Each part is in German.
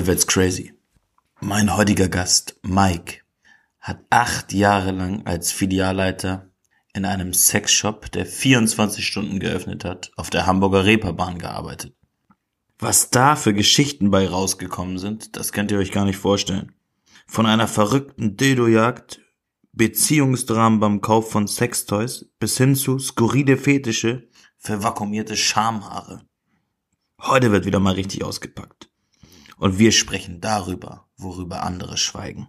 Heute wird's crazy. Mein heutiger Gast, Mike, hat acht Jahre lang als Filialleiter in einem Sexshop, der 24 Stunden geöffnet hat, auf der Hamburger Reeperbahn gearbeitet. Was da für Geschichten bei rausgekommen sind, das könnt ihr euch gar nicht vorstellen. Von einer verrückten Dildo-Jagd, Beziehungsdramen beim Kauf von Sextoys bis hin zu skurrile Fetische für vakuumierte Schamhaare. Heute wird wieder mal richtig ausgepackt. Und wir sprechen darüber, worüber andere schweigen.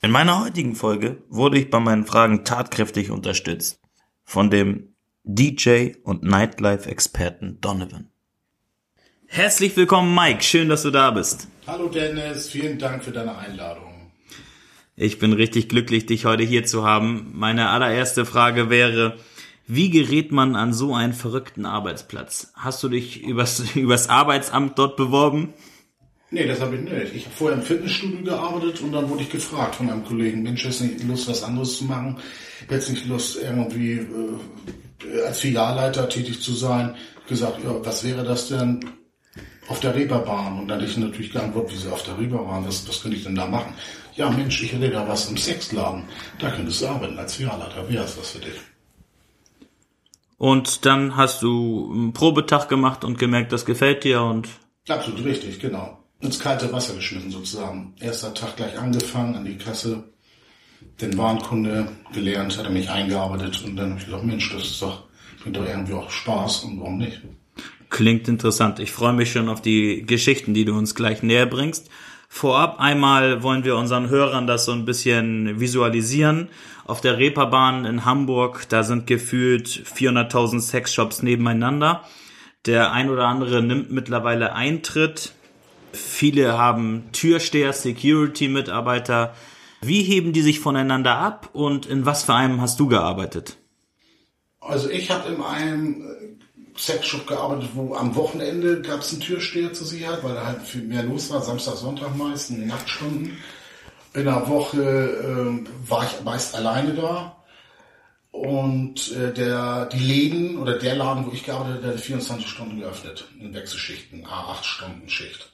In meiner heutigen Folge wurde ich bei meinen Fragen tatkräftig unterstützt von dem DJ und Nightlife-Experten Donovan. Herzlich willkommen, Mike. Schön, dass du da bist. Hallo Dennis, vielen Dank für deine Einladung. Ich bin richtig glücklich, dich heute hier zu haben. Meine allererste Frage wäre, wie gerät man an so einen verrückten Arbeitsplatz? Hast du dich übers, übers Arbeitsamt dort beworben? Nee, das habe ich nicht. Ich habe vorher im Fitnessstudio gearbeitet und dann wurde ich gefragt von einem Kollegen, Mensch, hast du nicht Lust, was anderes zu machen? Jetzt nicht Lust, irgendwie äh, als Filialleiter tätig zu sein. Gesagt, ja, was wäre das denn auf der Reeperbahn? Und dann hatte ich natürlich geantwortet, wieso auf der Reeperbahn? Was, was könnte ich denn da machen? Ja, Mensch, ich hätte da was im Sexladen. Da könntest du arbeiten als Filialleiter. Wäre es was für dich? Und dann hast du einen Probetag gemacht und gemerkt, das gefällt dir und. Absolut richtig, genau. Ins kalte Wasser geschmissen sozusagen. Erster Tag gleich angefangen an die Kasse, den Warenkunde gelernt, hat er mich eingearbeitet und dann habe ich gedacht, Mensch, das ist doch, bringt doch irgendwie auch Spaß und warum nicht? Klingt interessant. Ich freue mich schon auf die Geschichten, die du uns gleich näher bringst. Vorab einmal wollen wir unseren Hörern das so ein bisschen visualisieren. Auf der Reeperbahn in Hamburg, da sind gefühlt 400.000 Sexshops nebeneinander. Der ein oder andere nimmt mittlerweile Eintritt. Viele haben Türsteher, Security-Mitarbeiter. Wie heben die sich voneinander ab und in was für einem hast du gearbeitet? Also ich habe in einem Sexshop gearbeitet, wo am Wochenende gab es einen Türsteher zur Sicherheit, weil da halt viel mehr los war, Samstag, Sonntag meist, in den Nachtstunden. In der Woche äh, war ich meist alleine da. Und äh, der, die Läden oder der Laden, wo ich gearbeitet habe, der hat 24 Stunden geöffnet in Wechselschichten, A8 Stunden Schicht.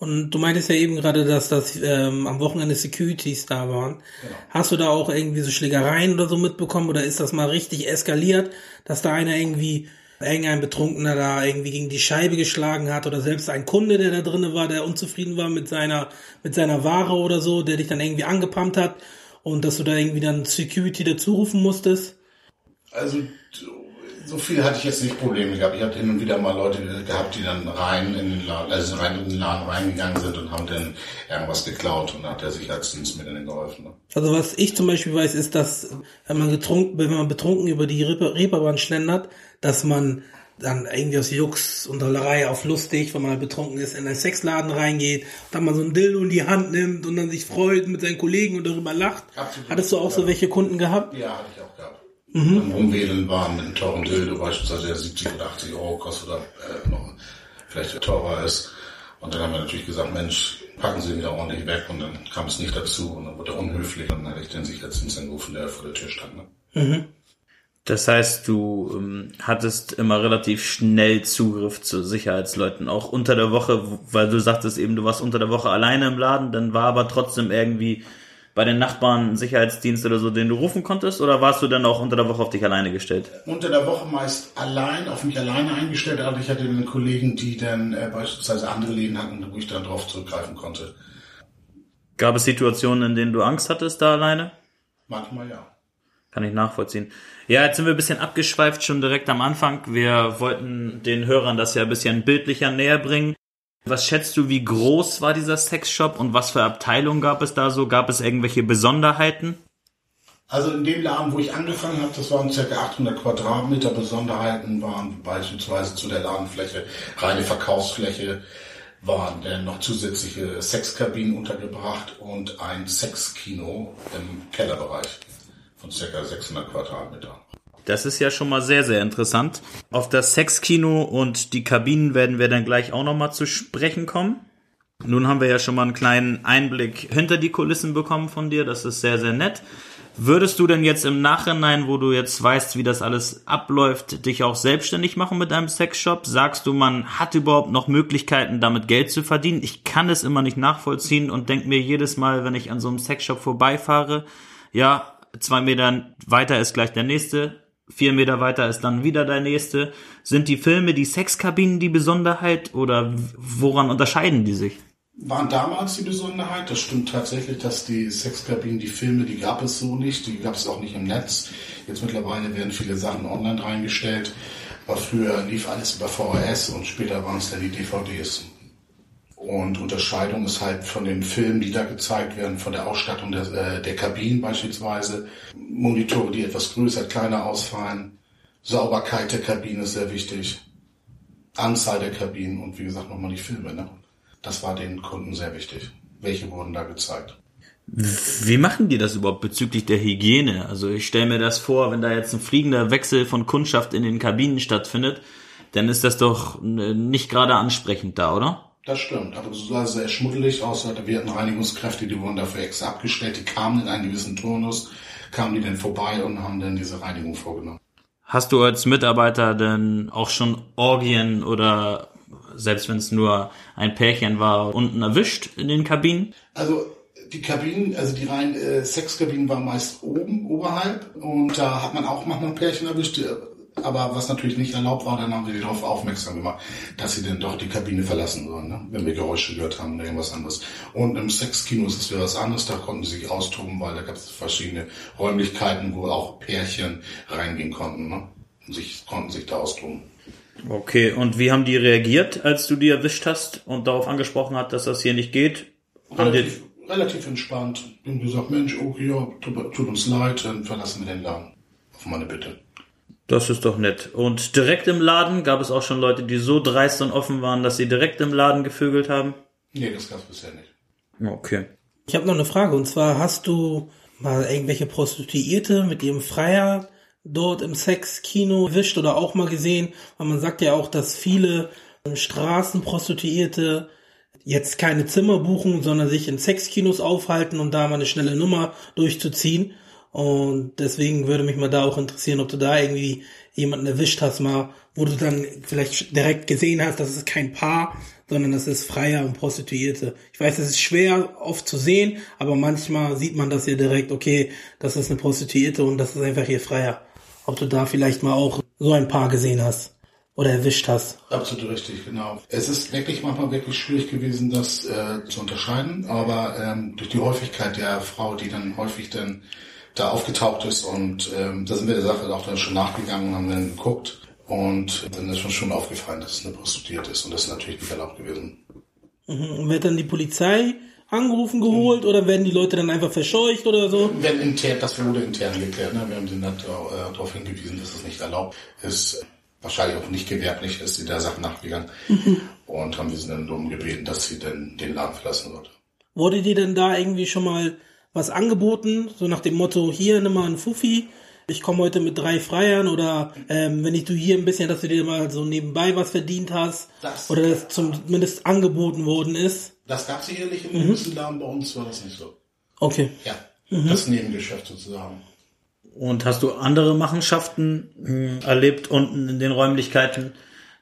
Und du meintest ja eben gerade, dass das ähm, am Wochenende Securities da waren. Genau. Hast du da auch irgendwie so Schlägereien oder so mitbekommen oder ist das mal richtig eskaliert, dass da einer irgendwie irgendein Betrunkener da irgendwie gegen die Scheibe geschlagen hat oder selbst ein Kunde, der da drinnen war, der unzufrieden war mit seiner, mit seiner Ware oder so, der dich dann irgendwie angepumpt hat und dass du da irgendwie dann Security dazu rufen musstest? Also so viel hatte ich jetzt nicht Probleme gehabt. Ich habe hin und wieder mal Leute gehabt, die dann rein in den Laden, also rein in den Laden reingegangen sind und haben dann irgendwas geklaut und dann hat der Sicherheitsdienst mir dann geholfen. Ne? Also was ich zum Beispiel weiß, ist, dass wenn man getrunken, wenn man betrunken über die Reeperbahn schlendert, dass man dann irgendwie aus Jux und Dollerei auf lustig, wenn man betrunken ist, in einen Sexladen reingeht, dann mal so ein Dildo in die Hand nimmt und dann sich freut mit seinen Kollegen und darüber lacht. Absolut. Hattest du auch so welche Kunden gehabt? Ja, hatte ich auch gehabt. Mhm. Beim Rumwedeln waren mit einem teuren Dildo beispielsweise, der 70 oder 80 Euro kostet oder äh, noch vielleicht teurer ist. Und dann haben wir natürlich gesagt, Mensch, packen Sie ihn wieder ordentlich weg und dann kam es nicht dazu und dann wurde er unhöflich und dann hatte ich den Sicherheitsdienst angerufen, der vor der Tür stand. Ne? Mhm. Das heißt, du ähm, hattest immer relativ schnell Zugriff zu Sicherheitsleuten, auch unter der Woche, weil du sagtest eben, du warst unter der Woche alleine im Laden, dann war aber trotzdem irgendwie bei den Nachbarn ein Sicherheitsdienst oder so, den du rufen konntest, oder warst du dann auch unter der Woche auf dich alleine gestellt? Unter der Woche meist allein, auf mich alleine eingestellt, aber ich hatte dann Kollegen, die dann äh, beispielsweise andere Läden hatten, wo ich dann drauf zurückgreifen konnte. Gab es Situationen, in denen du Angst hattest da alleine? Manchmal ja. Kann ich nachvollziehen. Ja, jetzt sind wir ein bisschen abgeschweift schon direkt am Anfang. Wir wollten den Hörern das ja ein bisschen bildlicher näher bringen. Was schätzt du, wie groß war dieser Sexshop und was für Abteilungen gab es da so? Gab es irgendwelche Besonderheiten? Also in dem Laden, wo ich angefangen habe, das waren ca. 800 Quadratmeter. Besonderheiten waren beispielsweise zu der Ladenfläche reine Verkaufsfläche, waren dann noch zusätzliche Sexkabinen untergebracht und ein Sexkino im Kellerbereich von ca. 600 Quadratmeter. Das ist ja schon mal sehr, sehr interessant. Auf das Sexkino und die Kabinen werden wir dann gleich auch nochmal zu sprechen kommen. Nun haben wir ja schon mal einen kleinen Einblick hinter die Kulissen bekommen von dir. Das ist sehr, sehr nett. Würdest du denn jetzt im Nachhinein, wo du jetzt weißt, wie das alles abläuft, dich auch selbstständig machen mit einem Sexshop? Sagst du, man hat überhaupt noch Möglichkeiten, damit Geld zu verdienen? Ich kann es immer nicht nachvollziehen und denke mir jedes Mal, wenn ich an so einem Sexshop vorbeifahre, ja, zwei Meter weiter ist gleich der nächste, vier Meter weiter ist dann wieder der nächste. Sind die Filme, die Sexkabinen die Besonderheit oder woran unterscheiden die sich? waren damals die Besonderheit. Das stimmt tatsächlich, dass die Sexkabinen, die Filme, die gab es so nicht. Die gab es auch nicht im Netz. Jetzt mittlerweile werden viele Sachen online reingestellt. Aber früher lief alles über VHS und später waren es dann die DVDs. Und Unterscheidung ist halt von den Filmen, die da gezeigt werden, von der Ausstattung der, äh, der Kabinen beispielsweise. Monitore, die etwas größer, kleiner ausfallen. Sauberkeit der Kabine ist sehr wichtig. Anzahl der Kabinen und wie gesagt nochmal die Filme. Ne? Das war den Kunden sehr wichtig. Welche wurden da gezeigt? Wie machen die das überhaupt bezüglich der Hygiene? Also ich stelle mir das vor, wenn da jetzt ein fliegender Wechsel von Kundschaft in den Kabinen stattfindet, dann ist das doch äh, nicht gerade ansprechend da, oder? Das stimmt, aber es sah sehr schmuddelig aus. Wir hatten Reinigungskräfte, die wurden dafür extra abgestellt, die kamen in einen gewissen Turnus, kamen die dann vorbei und haben dann diese Reinigung vorgenommen. Hast du als Mitarbeiter denn auch schon Orgien oder selbst wenn es nur ein Pärchen war, unten erwischt in den Kabinen? Also die Kabinen, also die reinen äh, Sexkabinen waren meist oben, oberhalb und da hat man auch manchmal Pärchen erwischt, aber was natürlich nicht erlaubt war, dann haben wir die darauf aufmerksam gemacht, dass sie denn doch die Kabine verlassen sollen, ne? wenn wir Geräusche gehört haben oder irgendwas anderes. Und im Sexkino ist es wieder was anderes, da konnten sie sich austoben, weil da gab es verschiedene Räumlichkeiten, wo auch Pärchen reingehen konnten ne? und sich, konnten sich da austoben. Okay, und wie haben die reagiert, als du die erwischt hast und darauf angesprochen hat, dass das hier nicht geht? Relativ, relativ entspannt. Und gesagt, Mensch, okay, ja, tut, tut uns leid, dann verlassen wir den Laden. Auf meine Bitte. Das ist doch nett. Und direkt im Laden gab es auch schon Leute, die so dreist und offen waren, dass sie direkt im Laden gevögelt haben? Nee, das gab es bisher nicht. Okay. Ich habe noch eine Frage und zwar hast du mal irgendwelche Prostituierte mit ihrem Freier dort im Sexkino erwischt oder auch mal gesehen, weil man sagt ja auch, dass viele Straßenprostituierte jetzt keine Zimmer buchen, sondern sich in Sexkinos aufhalten und da mal eine schnelle Nummer durchzuziehen. Und deswegen würde mich mal da auch interessieren, ob du da irgendwie jemanden erwischt hast, mal, wo du dann vielleicht direkt gesehen hast, dass es kein Paar, sondern das ist Freier und Prostituierte. Ich weiß, es ist schwer oft zu sehen, aber manchmal sieht man das ja direkt, okay, das ist eine Prostituierte und das ist einfach hier Freier ob du da vielleicht mal auch so ein Paar gesehen hast oder erwischt hast. Absolut richtig, genau. Es ist wirklich manchmal wirklich schwierig gewesen, das äh, zu unterscheiden, aber ähm, durch die Häufigkeit der Frau, die dann häufig dann da aufgetaucht ist und ähm, da sind wir der Sache auch dann schon nachgegangen und haben dann geguckt und dann ist uns schon aufgefallen, dass es eine Prostituierte ist und das ist natürlich nicht erlaubt gewesen. Mhm. Und wird dann die Polizei angerufen, geholt oder werden die Leute dann einfach verscheucht oder so? Werden intern, das wurde intern geklärt. Ne? Wir haben sie äh, darauf hingewiesen, dass es nicht erlaubt ist. Wahrscheinlich auch nicht gewerblich ist sie der Sache nachgegangen mhm. und haben sie dann darum gebeten, dass sie dann den Laden verlassen wird. Wurde dir denn da irgendwie schon mal was angeboten, so nach dem Motto, hier nimm mal einen Fuffi, ich komme heute mit drei Freiern oder ähm, wenn ich du hier ein bisschen, dass du dir mal so nebenbei was verdient hast das oder das zumindest angeboten worden ist. Das gab es sicherlich im mhm. Laden, bei uns war das nicht so. Okay. Ja, mhm. das Nebengeschäft sozusagen. Und hast du andere Machenschaften mh, erlebt unten in den Räumlichkeiten,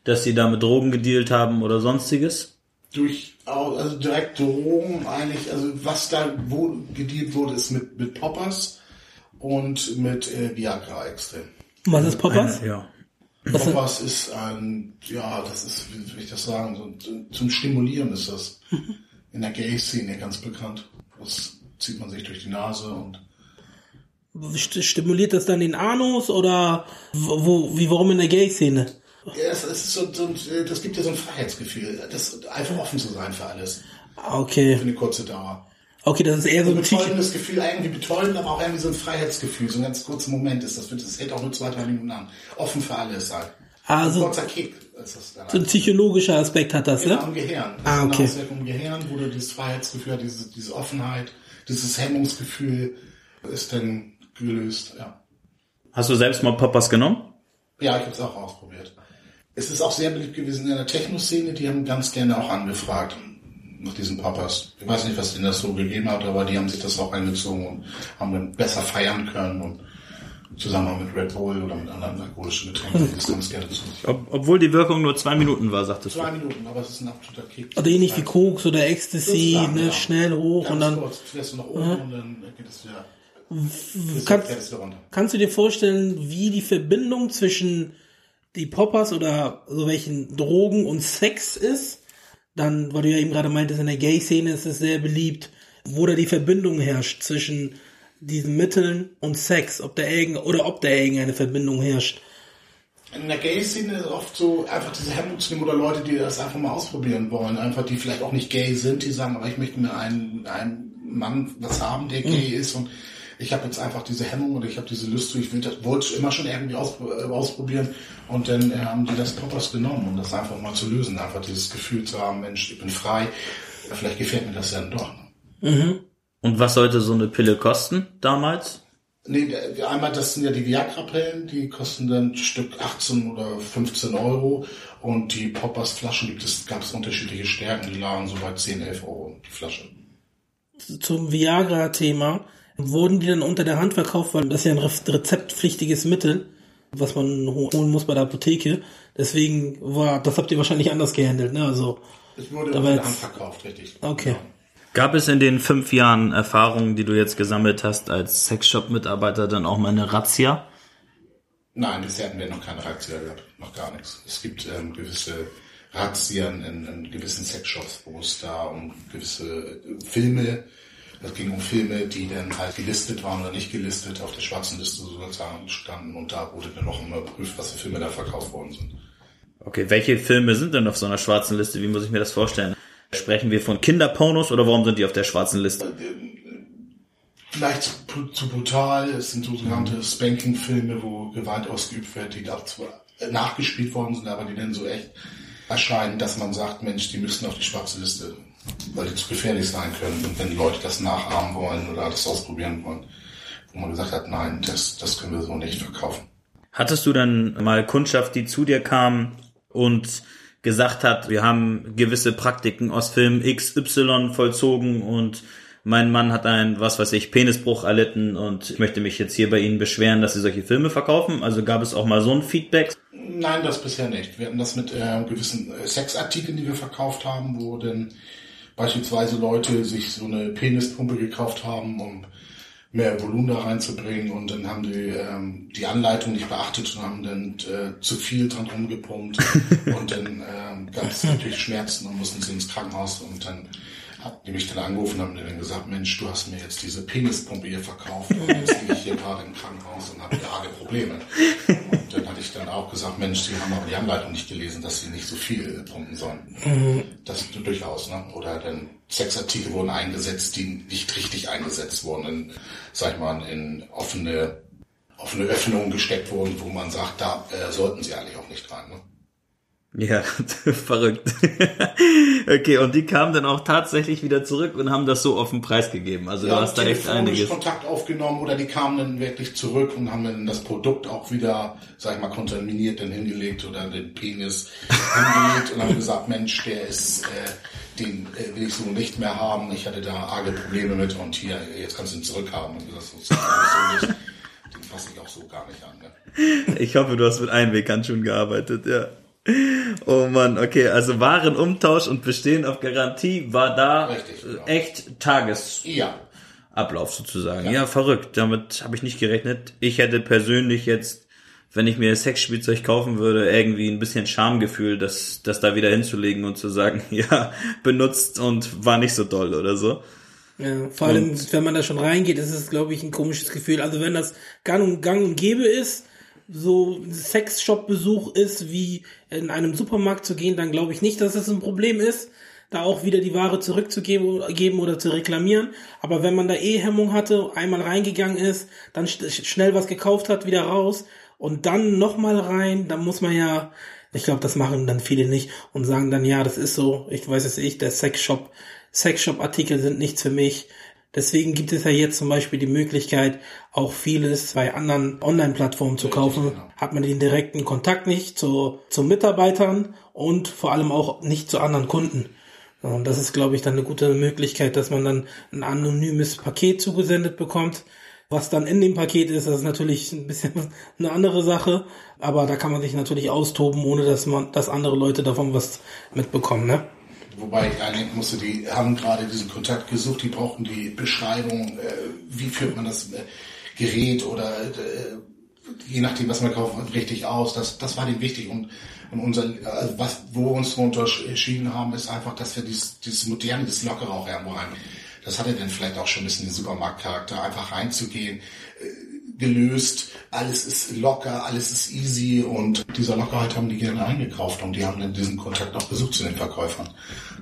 dass sie da mit Drogen gedealt haben oder sonstiges? Durch, also direkt Drogen eigentlich, also was da wo gedealt wurde, ist mit, mit Poppers und mit äh, Viagra extrem. Was ist Poppers? ja. Poppers ist ein, ja, das ist, wie will ich das sagen, so, zum Stimulieren ist das. In der Gay-Szene ganz bekannt. Das zieht man sich durch die Nase und Stimuliert das dann den Anus oder wo, wie, warum in der Gay-Szene? Ja, es, ist so, so, das gibt ja so ein Freiheitsgefühl, das einfach offen zu sein für alles. Okay. Für eine kurze Dauer. Okay, das ist eher so ein betäubendes Gefühl, irgendwie betäubend, aber auch irgendwie so ein Freiheitsgefühl. So ein ganz kurzer Moment ist das. Das hält auch nur zwei, drei Minuten an. Offen für alles sein. Also, ein kurzer Kick ist das dann. So ein psychologischer Aspekt hat das, genau, ne? im Gehirn. Das ah, okay. Ist im Gehirn, wo du dieses Freiheitsgefühl hast, diese, diese Offenheit, dieses Hemmungsgefühl ist dann gelöst, ja. Hast du selbst mal Poppers genommen? Ja, ich habe es auch ausprobiert. Es ist auch sehr beliebt gewesen in der Techno-Szene, die haben ganz gerne auch angefragt nach diesen Papas. Ich weiß nicht, was denen das so gegeben hat, aber die haben sich das auch eingezogen und haben dann besser feiern können und zusammen mit Red Bull oder mit anderen alkoholischen Getränken das ganz gerne zu. Ob, obwohl die Wirkung nur zwei Minuten war, sagtest Zwei Minuten, aber es ist ein absoluter Kick. Oder ähnlich wie Koks oder Ecstasy, ist ne, ja. schnell hoch Ganz und dann kurz fährst du nach oben und dann geht es wieder, kannst, du kannst du dir vorstellen, wie die Verbindung zwischen die Poppers oder so welchen Drogen und Sex ist? Dann, weil du ja eben gerade meintest, in der Gay-Szene ist es sehr beliebt, wo da die Verbindung herrscht zwischen diesen Mitteln und Sex, ob da irgend, oder ob da irgendeine Verbindung herrscht. In der Gay-Szene ist oft so einfach diese Hemmung zu nehmen oder Leute, die das einfach mal ausprobieren wollen. Einfach, die vielleicht auch nicht gay sind, die sagen, aber ich möchte mir einen, einen Mann was haben, der gay ist und ich habe jetzt einfach diese Hemmung und ich habe diese Lust, ich will das, wollte es immer schon irgendwie aus, äh, ausprobieren und dann äh, haben die das Poppers genommen, um das einfach mal zu lösen. Einfach dieses Gefühl zu haben, Mensch, ich bin frei, vielleicht gefällt mir das dann doch. Und was sollte so eine Pille kosten damals? Nee, einmal, das sind ja die Viagra-Pillen, die kosten dann Stück 18 oder 15 Euro. Und die Poppers-Flaschen gibt es, gab es unterschiedliche Stärken, die lagen so bei 10, 11 Euro, die Flasche. Zum Viagra-Thema. Wurden die dann unter der Hand verkauft, weil das ist ja ein re- rezeptpflichtiges Mittel, was man ho- holen muss bei der Apotheke. Deswegen war, das habt ihr wahrscheinlich anders gehandelt, ne? Also, Es wurde Da unter der Hand verkauft, richtig. okay. Gab es in den fünf Jahren Erfahrungen, die du jetzt gesammelt hast als Sexshop-Mitarbeiter, dann auch mal eine Razzia? Nein, bisher hatten wir noch keine Razzia gehabt, noch gar nichts. Es gibt ähm, gewisse Razzien in, in gewissen Sexshops, wo es da um gewisse äh, Filme, es ging um Filme, die dann halt gelistet waren oder nicht gelistet, auf der schwarzen Liste sozusagen standen und da wurde dann noch immer überprüft, was für Filme da verkauft worden sind. Okay, welche Filme sind denn auf so einer schwarzen Liste? Wie muss ich mir das vorstellen? Sprechen wir von Kinderpornos oder warum sind die auf der schwarzen Liste? Vielleicht zu, zu brutal, es sind sogenannte Spanking-Filme, wo Gewalt ausgeübt wird, die da zwar nachgespielt worden sind, aber die dann so echt erscheinen, dass man sagt, Mensch, die müssten auf die schwarze Liste, weil die zu gefährlich sein können. Und wenn Leute das nachahmen wollen oder das ausprobieren wollen, wo man gesagt hat, nein, das, das können wir so nicht verkaufen. Hattest du dann mal Kundschaft, die zu dir kam und gesagt hat, wir haben gewisse Praktiken aus Film XY vollzogen und mein Mann hat einen, was weiß ich, Penisbruch erlitten und ich möchte mich jetzt hier bei Ihnen beschweren, dass Sie solche Filme verkaufen? Also gab es auch mal so ein Feedback? Nein, das bisher nicht. Wir hatten das mit äh, gewissen äh, Sexartikeln, die wir verkauft haben, wo dann beispielsweise Leute sich so eine Penispumpe gekauft haben, um mehr Volumen da reinzubringen und dann haben die ähm, die Anleitung nicht beachtet und haben dann äh, zu viel dran rumgepumpt und dann ähm, gab es natürlich Schmerzen und mussten sie ins Krankenhaus und dann hat die mich dann angerufen und haben dann gesagt, Mensch, du hast mir jetzt diese Penispumpe hier verkauft und jetzt liege ich hier gerade im Krankenhaus und habe gerade Probleme. Und dann hatte ich dann auch gesagt, Mensch, Sie haben aber die Anleitung nicht gelesen, dass Sie nicht so viel pumpen sollen. Das durchaus, ne? Oder dann Sexartikel wurden eingesetzt, die nicht richtig eingesetzt wurden, in, sag ich mal, in offene, offene Öffnungen gesteckt wurden, wo man sagt, da äh, sollten Sie eigentlich auch nicht rein, ne? Ja, verrückt. okay, und die kamen dann auch tatsächlich wieder zurück und haben das so auf den Preis gegeben. Also du hast da echt einiges. Kontakt aufgenommen oder die kamen dann wirklich zurück und haben dann das Produkt auch wieder, sag ich mal, kontaminiert dann hingelegt oder den Penis hingelegt und haben gesagt, Mensch, der ist, äh, den äh, will ich so nicht mehr haben. Ich hatte da arge Probleme mit und hier, jetzt kannst du ihn zurückhaben. Und gesagt, so, so nicht. Den fasse ich auch so gar nicht an. Ne? Ich hoffe, du hast mit Einweghandschuhen gearbeitet, ja. Oh Mann, okay, also Warenumtausch und Bestehen auf Garantie war da Richtig, genau. echt Tagesablauf Ja, sozusagen. Ja, verrückt, damit habe ich nicht gerechnet. Ich hätte persönlich jetzt, wenn ich mir Sexspielzeug kaufen würde, irgendwie ein bisschen Schamgefühl, das, das da wieder hinzulegen und zu sagen, ja, benutzt und war nicht so doll oder so. Ja, vor allem, wenn man da schon reingeht, ist es, glaube ich, ein komisches Gefühl. Also wenn das gang und, gang und gäbe ist, so Sexshop-Besuch ist, wie in einem Supermarkt zu gehen, dann glaube ich nicht, dass es ein Problem ist, da auch wieder die Ware zurückzugeben geben oder zu reklamieren. Aber wenn man da eh Hemmung hatte, einmal reingegangen ist, dann sch schnell was gekauft hat, wieder raus und dann nochmal rein, dann muss man ja, ich glaube, das machen dann viele nicht und sagen dann, ja, das ist so, ich weiß es nicht, der Sexshop, Sexshop-Artikel sind nichts für mich. Deswegen gibt es ja jetzt zum Beispiel die Möglichkeit, auch vieles bei anderen Online-Plattformen zu kaufen. genau. Hat man den direkten Kontakt nicht zu, zu Mitarbeitern und vor allem auch nicht zu anderen Kunden. Und das ist, glaube ich, dann eine gute Möglichkeit, dass man dann ein anonymes Paket zugesendet bekommt. Was dann in dem Paket ist, das ist natürlich ein bisschen eine andere Sache, aber da kann man sich natürlich austoben, ohne dass man, dass andere Leute davon was mitbekommen, ne? Wobei ich einlenken musste, die haben gerade diesen Kontakt gesucht, die brauchten die Beschreibung, äh, wie führt man das äh, Gerät oder äh, je nachdem, was man kauft, richtig aus. Das, das war dem wichtig. Und, und unser, also was, wo wir uns unterschieden haben, ist einfach, dass wir dieses, dieses moderne, das lockere auch irgendwo rein. Das hatte dann vielleicht auch schon ein bisschen den Supermarktcharakter, einfach reinzugehen, äh, gelöst, alles ist locker, alles ist easy und dieser Lockerheit haben die gerne eingekauft und die haben dann diesen Kontakt auch besucht zu den Verkäufern.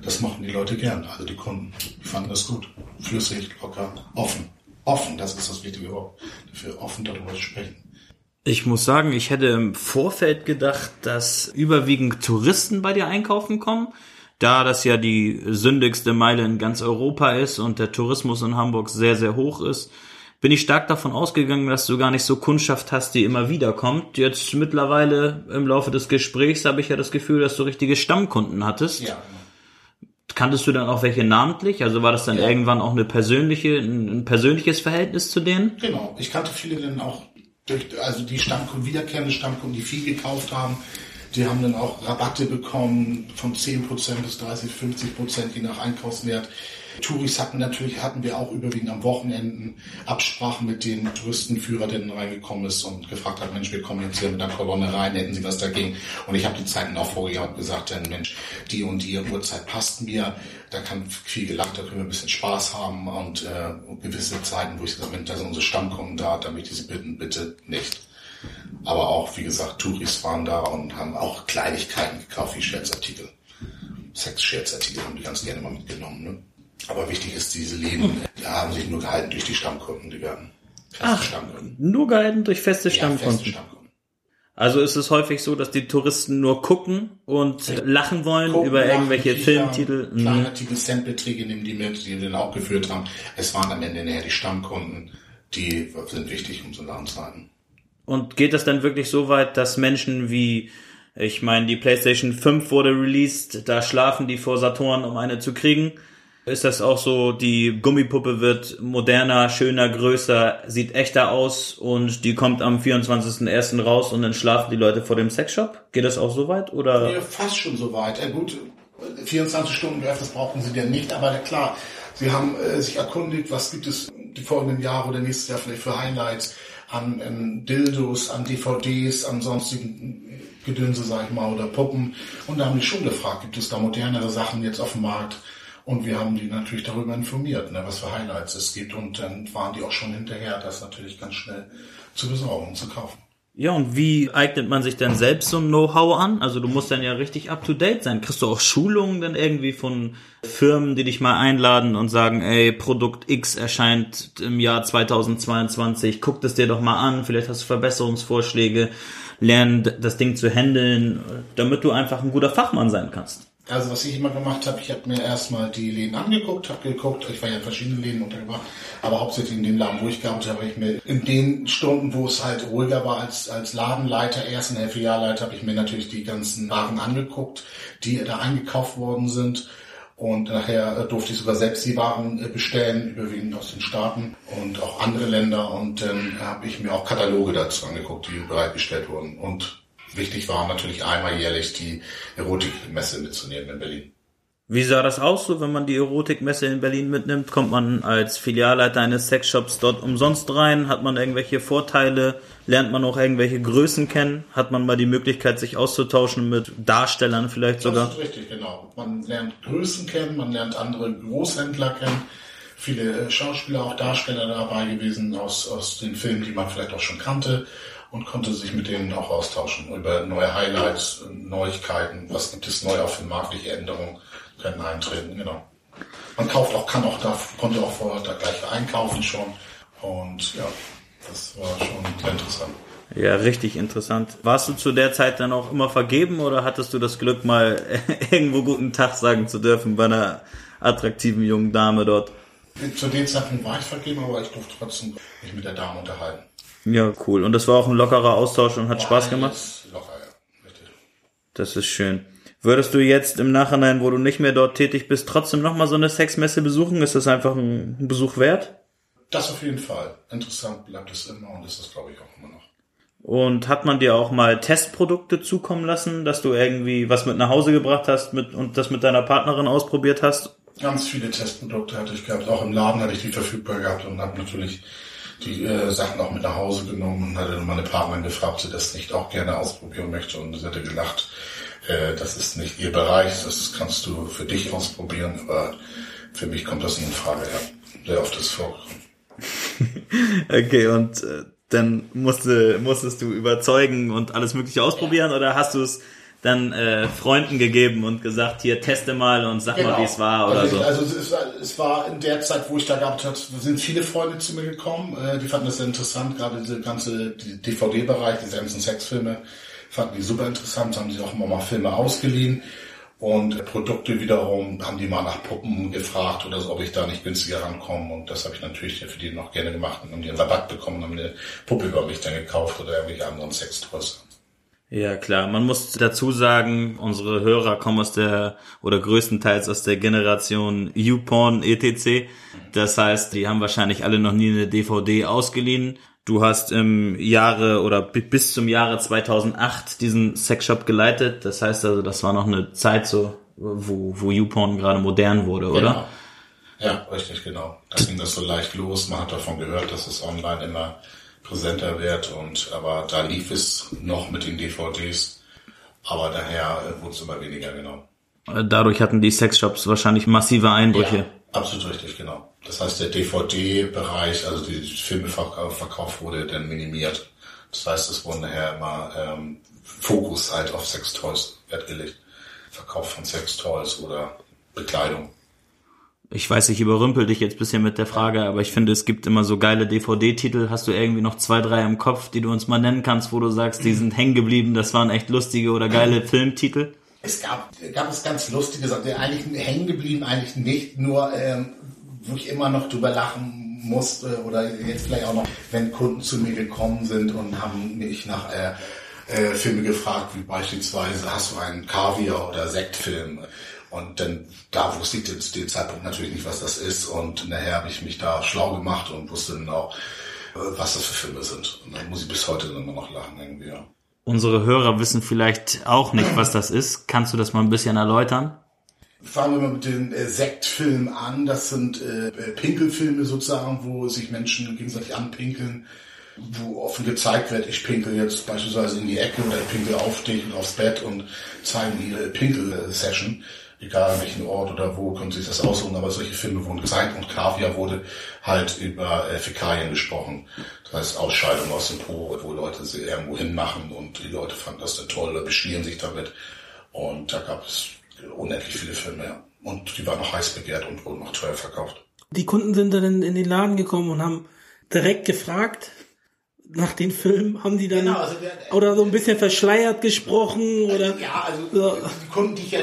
Das mochten die Leute gern, also die Kunden. Die fanden das gut. Flüssig, locker, offen. Offen, das ist das wichtige Wort. Dafür offen darüber zu sprechen. Ich muss sagen, ich hätte im Vorfeld gedacht, dass überwiegend Touristen bei dir einkaufen kommen. Da das ja die sündigste Meile in ganz Europa ist und der Tourismus in Hamburg sehr, sehr hoch ist, bin ich stark davon ausgegangen, dass du gar nicht so Kundschaft hast, die immer wieder kommt. Jetzt mittlerweile im Laufe des Gesprächs habe ich ja das Gefühl, dass du richtige Stammkunden hattest. Ja. Kanntest du dann auch welche namentlich? Also war das dann ja. irgendwann auch eine persönliche, ein, ein persönliches Verhältnis zu denen? Genau. Ich kannte viele dann auch durch, also die Stammkunden, wiederkehrende Stammkunden, die viel gekauft haben, die haben dann auch Rabatte bekommen von 10% bis 30, 50%, je nach Einkaufswert. Touris hatten natürlich, hatten wir auch überwiegend am Wochenenden Absprachen mit den Touristenführer, der dann reingekommen ist und gefragt hat, Mensch, wir kommen jetzt hier mit der Kolonne rein, hätten Sie was dagegen? Und ich habe die Zeiten auch vorgegeben und gesagt, dann Mensch, die und die Uhrzeit passt mir, da kann viel gelacht, da können wir ein bisschen Spaß haben und äh, gewisse Zeiten, wo ich gesagt habe, da sind unsere Stammkunden da, damit sie bitten, bitte nicht. Aber auch, wie gesagt, Touris waren da und haben auch Kleinigkeiten gekauft, wie Scherzartikel. Sex-Scherzartikel haben die ganz gerne mal mitgenommen. Ne? Aber wichtig ist, diese Läden die haben sich nur gehalten durch die Stammkunden, die werden feste Ach, Stammkunden. Nur gehalten durch feste ja, Stammkunden. Feste Stammkunden. Also ist es häufig so, dass die Touristen nur gucken und ja. lachen wollen gucken, über irgendwelche Filmtitel. Mhm. Kleine Titel, Centbeträge nehmen die mit, die wir dann auch geführt haben. Es waren am Ende näher die Stammkunden, die sind wichtig, um so lange zu halten. Und geht das dann wirklich so weit, dass Menschen wie, ich meine, die PlayStation 5 wurde released, da schlafen die vor Saturn, um eine zu kriegen? ist das auch so, die Gummipuppe wird moderner, schöner, größer, sieht echter aus und die kommt am 24.01. raus und dann schlafen die Leute vor dem Sexshop? Geht das auch so weit? Oder? Ja, fast schon so weit. Ja, gut, 24 Stunden das brauchen sie denn nicht, aber klar, sie haben äh, sich erkundigt, was gibt es die folgenden Jahre oder nächstes Jahr vielleicht für Highlights an, an Dildos, an DVDs, an sonstigen Gedönse, sag ich mal, oder Puppen. Und da haben die schon gefragt, gibt es da modernere Sachen jetzt auf dem Markt? Und wir haben die natürlich darüber informiert, ne, was für Highlights es gibt. Und dann waren die auch schon hinterher, das natürlich ganz schnell zu besorgen und zu kaufen. Ja, und wie eignet man sich denn selbst so ein Know-how an? Also du musst dann ja richtig up-to-date sein. Kriegst du auch Schulungen dann irgendwie von Firmen, die dich mal einladen und sagen, ey, Produkt X erscheint im Jahr 2022, guck das dir doch mal an, vielleicht hast du Verbesserungsvorschläge, lern das Ding zu handeln, damit du einfach ein guter Fachmann sein kannst. Also was ich immer gemacht habe, ich habe mir erstmal die Läden angeguckt, habe geguckt, ich war ja in verschiedenen Läden untergebracht, aber hauptsächlich in dem Laden, wo ich gearbeitet habe, habe ich mir in den Stunden, wo es halt ruhiger war als, als Ladenleiter, ersten Filialleiter, habe ich mir natürlich die ganzen Waren angeguckt, die da eingekauft worden sind. Und nachher äh, durfte ich sogar selbst die Waren äh, bestellen, überwiegend aus den Staaten und auch andere Länder. Und dann habe ich mir auch Kataloge dazu angeguckt, die bereitgestellt wurden. Und wichtig war natürlich einmal jährlich die Erotikmesse mitzunehmen in Berlin. Wie sah das aus, so wenn man die Erotikmesse in Berlin mitnimmt? Kommt man als Filialleiter eines Sexshops dort umsonst rein? Hat man irgendwelche Vorteile? Lernt man auch irgendwelche Größen kennen? Hat man mal die Möglichkeit, sich auszutauschen mit Darstellern vielleicht sogar? Das ist richtig, genau. Man lernt Größen kennen, man lernt andere Großhändler kennen. Viele Schauspieler, auch Darsteller dabei gewesen aus, aus den Filmen, die man vielleicht auch schon kannte und konnte sich mit denen auch austauschen über neue Highlights, Neuigkeiten, was gibt es neu auf dem Markt, welche Änderungen können eintreten, genau. Man kauft auch, kann auch da, konnte auch vorher da gleich einkaufen schon und ja, das war schon sehr interessant. Ja, richtig interessant. Warst du zu der Zeit dann auch immer vergeben oder hattest du das Glück, mal irgendwo guten Tag sagen zu dürfen bei einer attraktiven jungen Dame dort? Zu den Zeiten war ich vergeben, aber ich durfte trotzdem mich mit der Dame unterhalten. Ja, cool. Und das war auch ein lockerer Austausch und hat Spaß gemacht? Locker, ja. Das ist schön. Würdest du jetzt im Nachhinein, wo du nicht mehr dort tätig bist, trotzdem nochmal so eine Sexmesse besuchen? Ist das einfach ein Besuch wert? Das auf jeden Fall. Interessant bleibt es immer und ist das, glaube ich, auch immer noch. Und hat man dir auch mal Testprodukte zukommen lassen, dass du irgendwie was mit nach Hause gebracht hast mit, und das mit deiner Partnerin ausprobiert hast? Ganz viele Testprodukte hatte ich gehabt. Auch im Laden hatte ich die verfügbar gehabt und habe natürlich die äh, Sachen auch mit nach Hause genommen und hatte meine Partnerin gefragt, ob sie das nicht auch gerne ausprobieren möchte. Und sie hatte gelacht, äh, das ist nicht ihr Bereich, das kannst du für dich ausprobieren, aber für mich kommt das nicht in Frage. Ja, sehr oft ist vorgekommen. okay, und äh, dann musste, musstest du überzeugen und alles Mögliche ausprobieren oder hast du es dann äh, Freunden gegeben und gesagt, hier teste mal und sag genau. mal, wie es war oder also, so. Also es war, es war in der Zeit, wo ich da gehabt habe, sind viele Freunde zu mir gekommen, äh, die fanden das sehr interessant, gerade diese ganze DVD-Bereich, diese ganzen Sexfilme, fanden die super interessant, haben sich auch immer mal Filme ausgeliehen und Produkte wiederum haben die mal nach Puppen gefragt oder so, ob ich da nicht günstiger rankomme. Und das habe ich natürlich für die noch gerne gemacht und haben die einen Rabatt bekommen, haben eine Puppe über mich dann gekauft oder irgendwelche anderen Sextoys. Ja, klar. Man muss dazu sagen, unsere Hörer kommen aus der, oder größtenteils aus der Generation YouPorn etc. Das heißt, die haben wahrscheinlich alle noch nie eine DVD ausgeliehen. Du hast im Jahre oder bis zum Jahre 2008 diesen Sexshop geleitet. Das heißt also, das war noch eine Zeit so, wo, wo YouPorn gerade modern wurde, oder? Genau. Ja, richtig, genau. Da ging das so leicht los. Man hat davon gehört, dass es online immer präsenter wird und, aber da lief es noch mit den DVDs. Aber daher wurde es immer weniger, genau. Dadurch hatten die Sexshops wahrscheinlich massive Einbrüche. Ja, absolut richtig, genau. Das heißt, der DVD-Bereich, also die Filmeverkauf wurde dann minimiert. Das heißt, es wurde nachher immer ähm, Fokus halt auf Sextoys Wert gelegt. Verkauf von Sextoys oder Bekleidung. Ich weiß, ich überrümpel dich jetzt bisschen mit der Frage, aber ich finde, es gibt immer so geile DVD-Titel. Hast du irgendwie noch zwei, drei im Kopf, die du uns mal nennen kannst, wo du sagst, die sind hängen geblieben, das waren echt lustige oder geile Filmtitel? Es gab, gab es ganz lustige Sachen, eigentlich hängen geblieben, eigentlich nicht, nur ähm, wo ich immer noch drüber lachen musste oder jetzt vielleicht auch noch, wenn Kunden zu mir gekommen sind und haben mich nach äh, äh, Filme gefragt, wie beispielsweise hast du einen Kaviar- oder Sektfilm? Und dann, da wusste ich zu dem Zeitpunkt natürlich nicht, was das ist. Und nachher habe ich mich da schlau gemacht und wusste dann auch, äh, was das für Filme sind. Und dann muss ich bis heute dann immer noch lachen irgendwie, ja. Unsere Hörer wissen vielleicht auch nicht, was das ist. Kannst du das mal ein bisschen erläutern? Fangen wir mal mit den äh, Sektfilmen an. Das sind äh, Pinkelfilme sozusagen, wo sich Menschen gegenseitig anpinkeln, wo offen gezeigt wird, ich pinkel jetzt beispielsweise in die Ecke oder ich pinkel auf dich und aufs Bett und zeigen ihre Pinkel-Session. Egal welchen Ort oder wo, können sich das aussuchen, aber solche Filme wurden gezeigt und Kaviar wurde halt über äh, Fäkalien gesprochen. Das heißt Ausscheidung aus dem Po, wo Leute sie irgendwo hinmachen und die Leute fanden das dann toll oder beschweren sich damit. Und da gab es unendlich viele Filme. Und die waren noch heiß begehrt und wurden noch teuer verkauft. Die Kunden sind dann in den Laden gekommen und haben direkt gefragt, nach den Filmen haben die dann genau, also der, oder so ein bisschen verschleiert gesprochen oder ja also so. die Kunden die ich ja,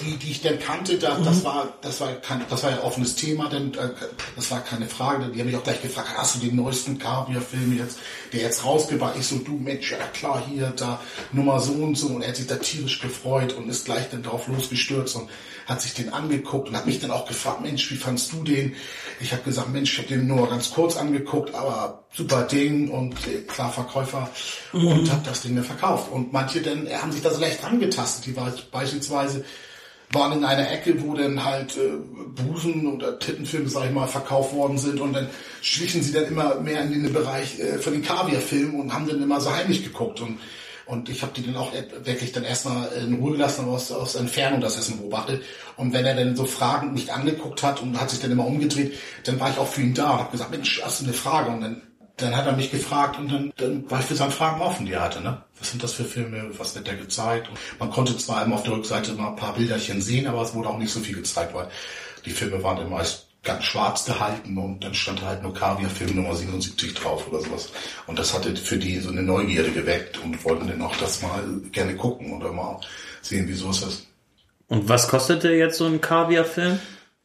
die die ich dann kannte da, das mhm. war das war kein das war ja offenes Thema denn äh, das war keine Frage die haben mich auch gleich gefragt hast du den neuesten Kaviar Film jetzt der jetzt rausgebracht ich so du Mensch ja klar hier da Nummer so und so und er hat sich da tierisch gefreut und ist gleich dann drauf losgestürzt und hat sich den angeguckt und hat mich dann auch gefragt, Mensch, wie fandst du den? Ich habe gesagt, Mensch, ich habe den nur ganz kurz angeguckt, aber super Ding und äh, klar Verkäufer mhm. und habe das Ding dann verkauft. Und manche dann haben sich das leicht angetastet. Die war beispielsweise waren in einer Ecke, wo dann halt äh, Busen oder Tittenfilme, sag ich mal, verkauft worden sind und dann schlichen sie dann immer mehr in den Bereich äh, von den Kaviarfilmen und haben dann immer so heimlich geguckt und und ich habe die dann auch wirklich dann erstmal in Ruhe gelassen, aus, aus Entfernung das Essen beobachtet. Und wenn er dann so fragend mich angeguckt hat und hat sich dann immer umgedreht, dann war ich auch für ihn da und habe gesagt, Mensch, hast du eine Frage? Und dann, dann hat er mich gefragt und dann, dann war ich für seine Fragen offen, die er hatte. Ne? Was sind das für Filme? Was wird der gezeigt? Und man konnte zwar immer auf der Rückseite mal ein paar Bilderchen sehen, aber es wurde auch nicht so viel gezeigt, weil die Filme waren dann meist ganz schwarz gehalten und dann stand halt nur Kaviar-Film Nummer 77 drauf oder sowas. Und das hatte für die so eine Neugierde geweckt und wollten dann auch das mal gerne gucken oder mal sehen, wieso ist das. Und was kostete jetzt so ein Kaviar-Film?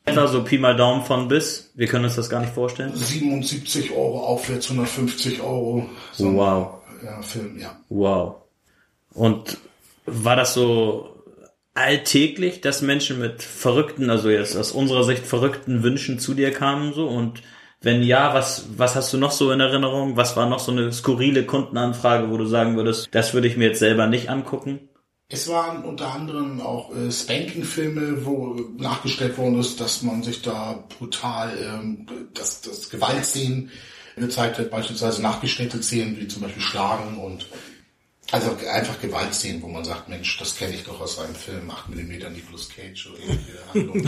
Etwa so Pi mal Daumen von bis. Wir können uns das gar nicht vorstellen. 77 Euro aufwärts, 150 Euro. So wow. Ja, Film, ja. Wow. Und war das so alltäglich, dass Menschen mit verrückten, also jetzt aus unserer Sicht verrückten Wünschen zu dir kamen so und wenn ja, was, was hast du noch so in Erinnerung? Was war noch so eine skurrile Kundenanfrage, wo du sagen würdest, das würde ich mir jetzt selber nicht angucken? Es waren unter anderem auch äh, Spanking-Filme, wo nachgestellt worden ist, dass man sich da brutal ähm, das, das Gewaltszenen gezeigt hat, beispielsweise nachgestellte Szenen wie zum Beispiel Schlagen und also einfach Gewaltszenen, wo man sagt, Mensch, das kenne ich doch aus einem Film, 8 mm Nicolas Cage oder ähnliche Handlung.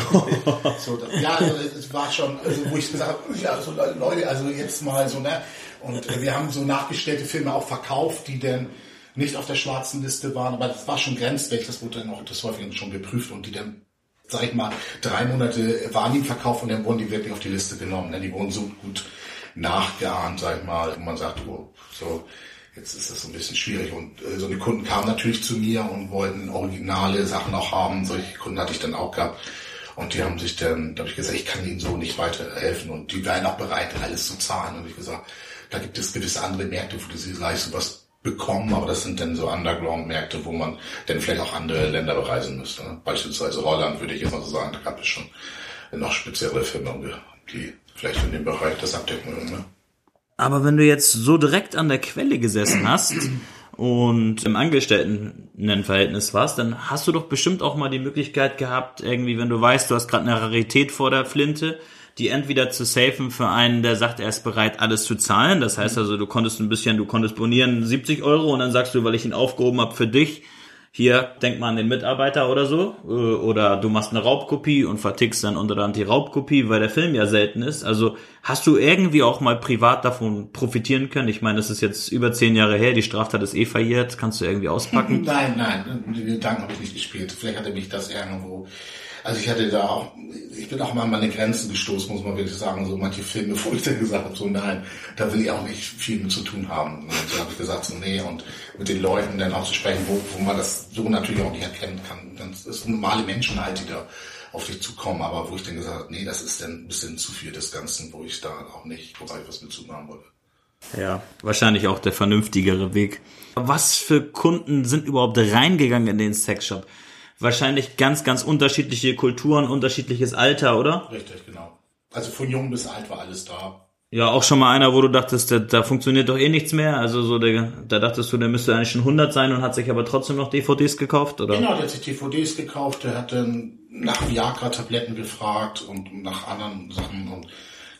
so, das, ja, also, es war schon, also, wo ich gesagt habe, ja, so Leute, also jetzt mal so, ne? Und äh, wir haben so nachgestellte Filme auch verkauft, die dann nicht auf der schwarzen Liste waren, aber das war schon grenzwertig, das wurde dann auch das häufig schon geprüft und die dann, sag ich mal, drei Monate waren die verkauft und dann wurden die wirklich auf die Liste genommen. Ne? Die wurden so gut nachgeahmt, sag ich mal, und man sagt, oh, so, Jetzt ist das so ein bisschen schwierig und äh, so eine Kunden kamen natürlich zu mir und wollten originale Sachen auch haben. Solche Kunden hatte ich dann auch gehabt. Und die haben sich dann, da habe ich gesagt, ich kann ihnen so nicht weiterhelfen. Und die wären auch bereit, alles zu zahlen. Und ich gesagt, da gibt es gewisse andere Märkte, wo sie gleich sowas bekommen, aber das sind dann so Underground-Märkte, wo man dann vielleicht auch andere Länder bereisen müsste. Ne? Beispielsweise Holland würde ich jetzt mal so sagen, da gab es schon noch spezielle Firmen, die vielleicht in dem Bereich das abdecken würden. Ne? Aber wenn du jetzt so direkt an der Quelle gesessen hast und im Angestelltenverhältnis warst, dann hast du doch bestimmt auch mal die Möglichkeit gehabt, irgendwie, wenn du weißt, du hast gerade eine Rarität vor der Flinte, die entweder zu safen für einen, der sagt, er ist bereit, alles zu zahlen. Das heißt also, du konntest ein bisschen, du konntest bonieren 70 Euro und dann sagst du, weil ich ihn aufgehoben habe für dich, hier, denk mal an den Mitarbeiter oder so, äh, oder du machst eine Raubkopie und vertickst dann unter der die Raubkopie, weil der Film ja selten ist. Also hast du irgendwie auch mal privat davon profitieren können? Ich meine, das ist jetzt über zehn Jahre her, die Straftat ist eh verjährt, kannst du irgendwie auspacken? nein, nein, den Gedanken habe ich nicht gespielt. Vielleicht hatte mich das irgendwo also ich hatte da auch, ich bin auch mal an meine Grenzen gestoßen, muss man wirklich sagen. So manche Filme, wo ich dann gesagt habe, so nein, da will ich auch nicht viel mit zu tun haben. Und so habe ich gesagt, so nee, und mit den Leuten dann auch zu sprechen, wo, wo man das so natürlich auch nicht erkennen kann. Dann ist normale Menschen halt, die da auf dich zukommen, aber wo ich dann gesagt habe, nee, das ist dann ein bisschen zu viel des Ganzen, wo ich da auch nicht großartig was mit zu haben wollte. Ja, wahrscheinlich auch der vernünftigere Weg. Was für Kunden sind überhaupt reingegangen in den Sexshop? Wahrscheinlich ganz, ganz unterschiedliche Kulturen, unterschiedliches Alter, oder? Richtig, genau. Also von jung bis alt war alles da. Ja, auch schon mal einer, wo du dachtest, da, da funktioniert doch eh nichts mehr. Also so, der, da dachtest du, der müsste eigentlich schon 100 sein und hat sich aber trotzdem noch DVDs gekauft, oder? Genau, der hat sich DVDs gekauft, der hat dann nach Viagra-Tabletten gefragt und nach anderen Sachen und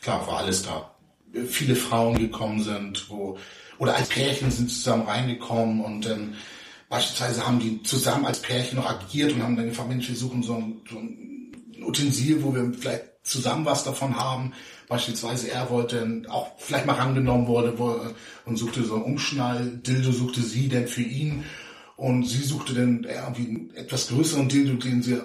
klar, war alles da. Viele Frauen gekommen sind, wo, oder als Pärchen sind zusammen reingekommen und dann Beispielsweise haben die zusammen als Pärchen noch agiert und haben dann gefragt, Mensch, wir suchen so ein, so ein Utensil, wo wir vielleicht zusammen was davon haben. Beispielsweise er wollte auch vielleicht mal rangenommen wurde wo, und suchte so einen Umschnall. Dildo suchte sie denn für ihn und sie suchte dann irgendwie einen etwas größeren Dildo, den sie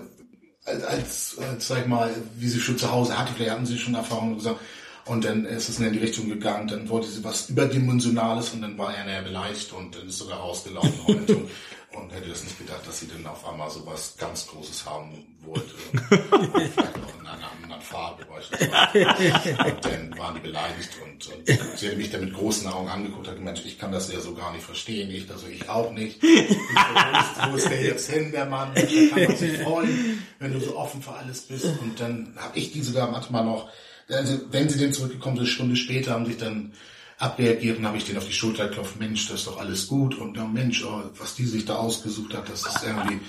als, als, als sag ich mal, wie sie schon zu Hause hatte, vielleicht hatten sie schon Erfahrungen gesagt, und dann ist es in die Richtung gegangen, dann wollte sie was Überdimensionales und dann war er näher beleidigt und dann ist sogar rausgelaufen und, hätte das nicht gedacht, dass sie dann auf einmal so was ganz Großes haben wollte. Vielleicht noch in einer anderen Farbe beispielsweise. Und dann waren die beleidigt und, und sie hätte mich dann mit großen Augen angeguckt und gesagt, Mensch, ich kann das ja so gar nicht verstehen. Ich, also ich auch nicht. Ich, wo, ist, wo ist der jetzt hin, der Mann? Da kann man sich freuen, wenn du so offen für alles bist. Und dann habe ich die sogar manchmal noch also wenn sie denn zurückgekommen sind, eine Stunde später haben sich dann abreagiert und habe ich denen auf die Schulter geklopft, Mensch, das ist doch alles gut und ja, Mensch, oh, was die sich da ausgesucht hat, das ist irgendwie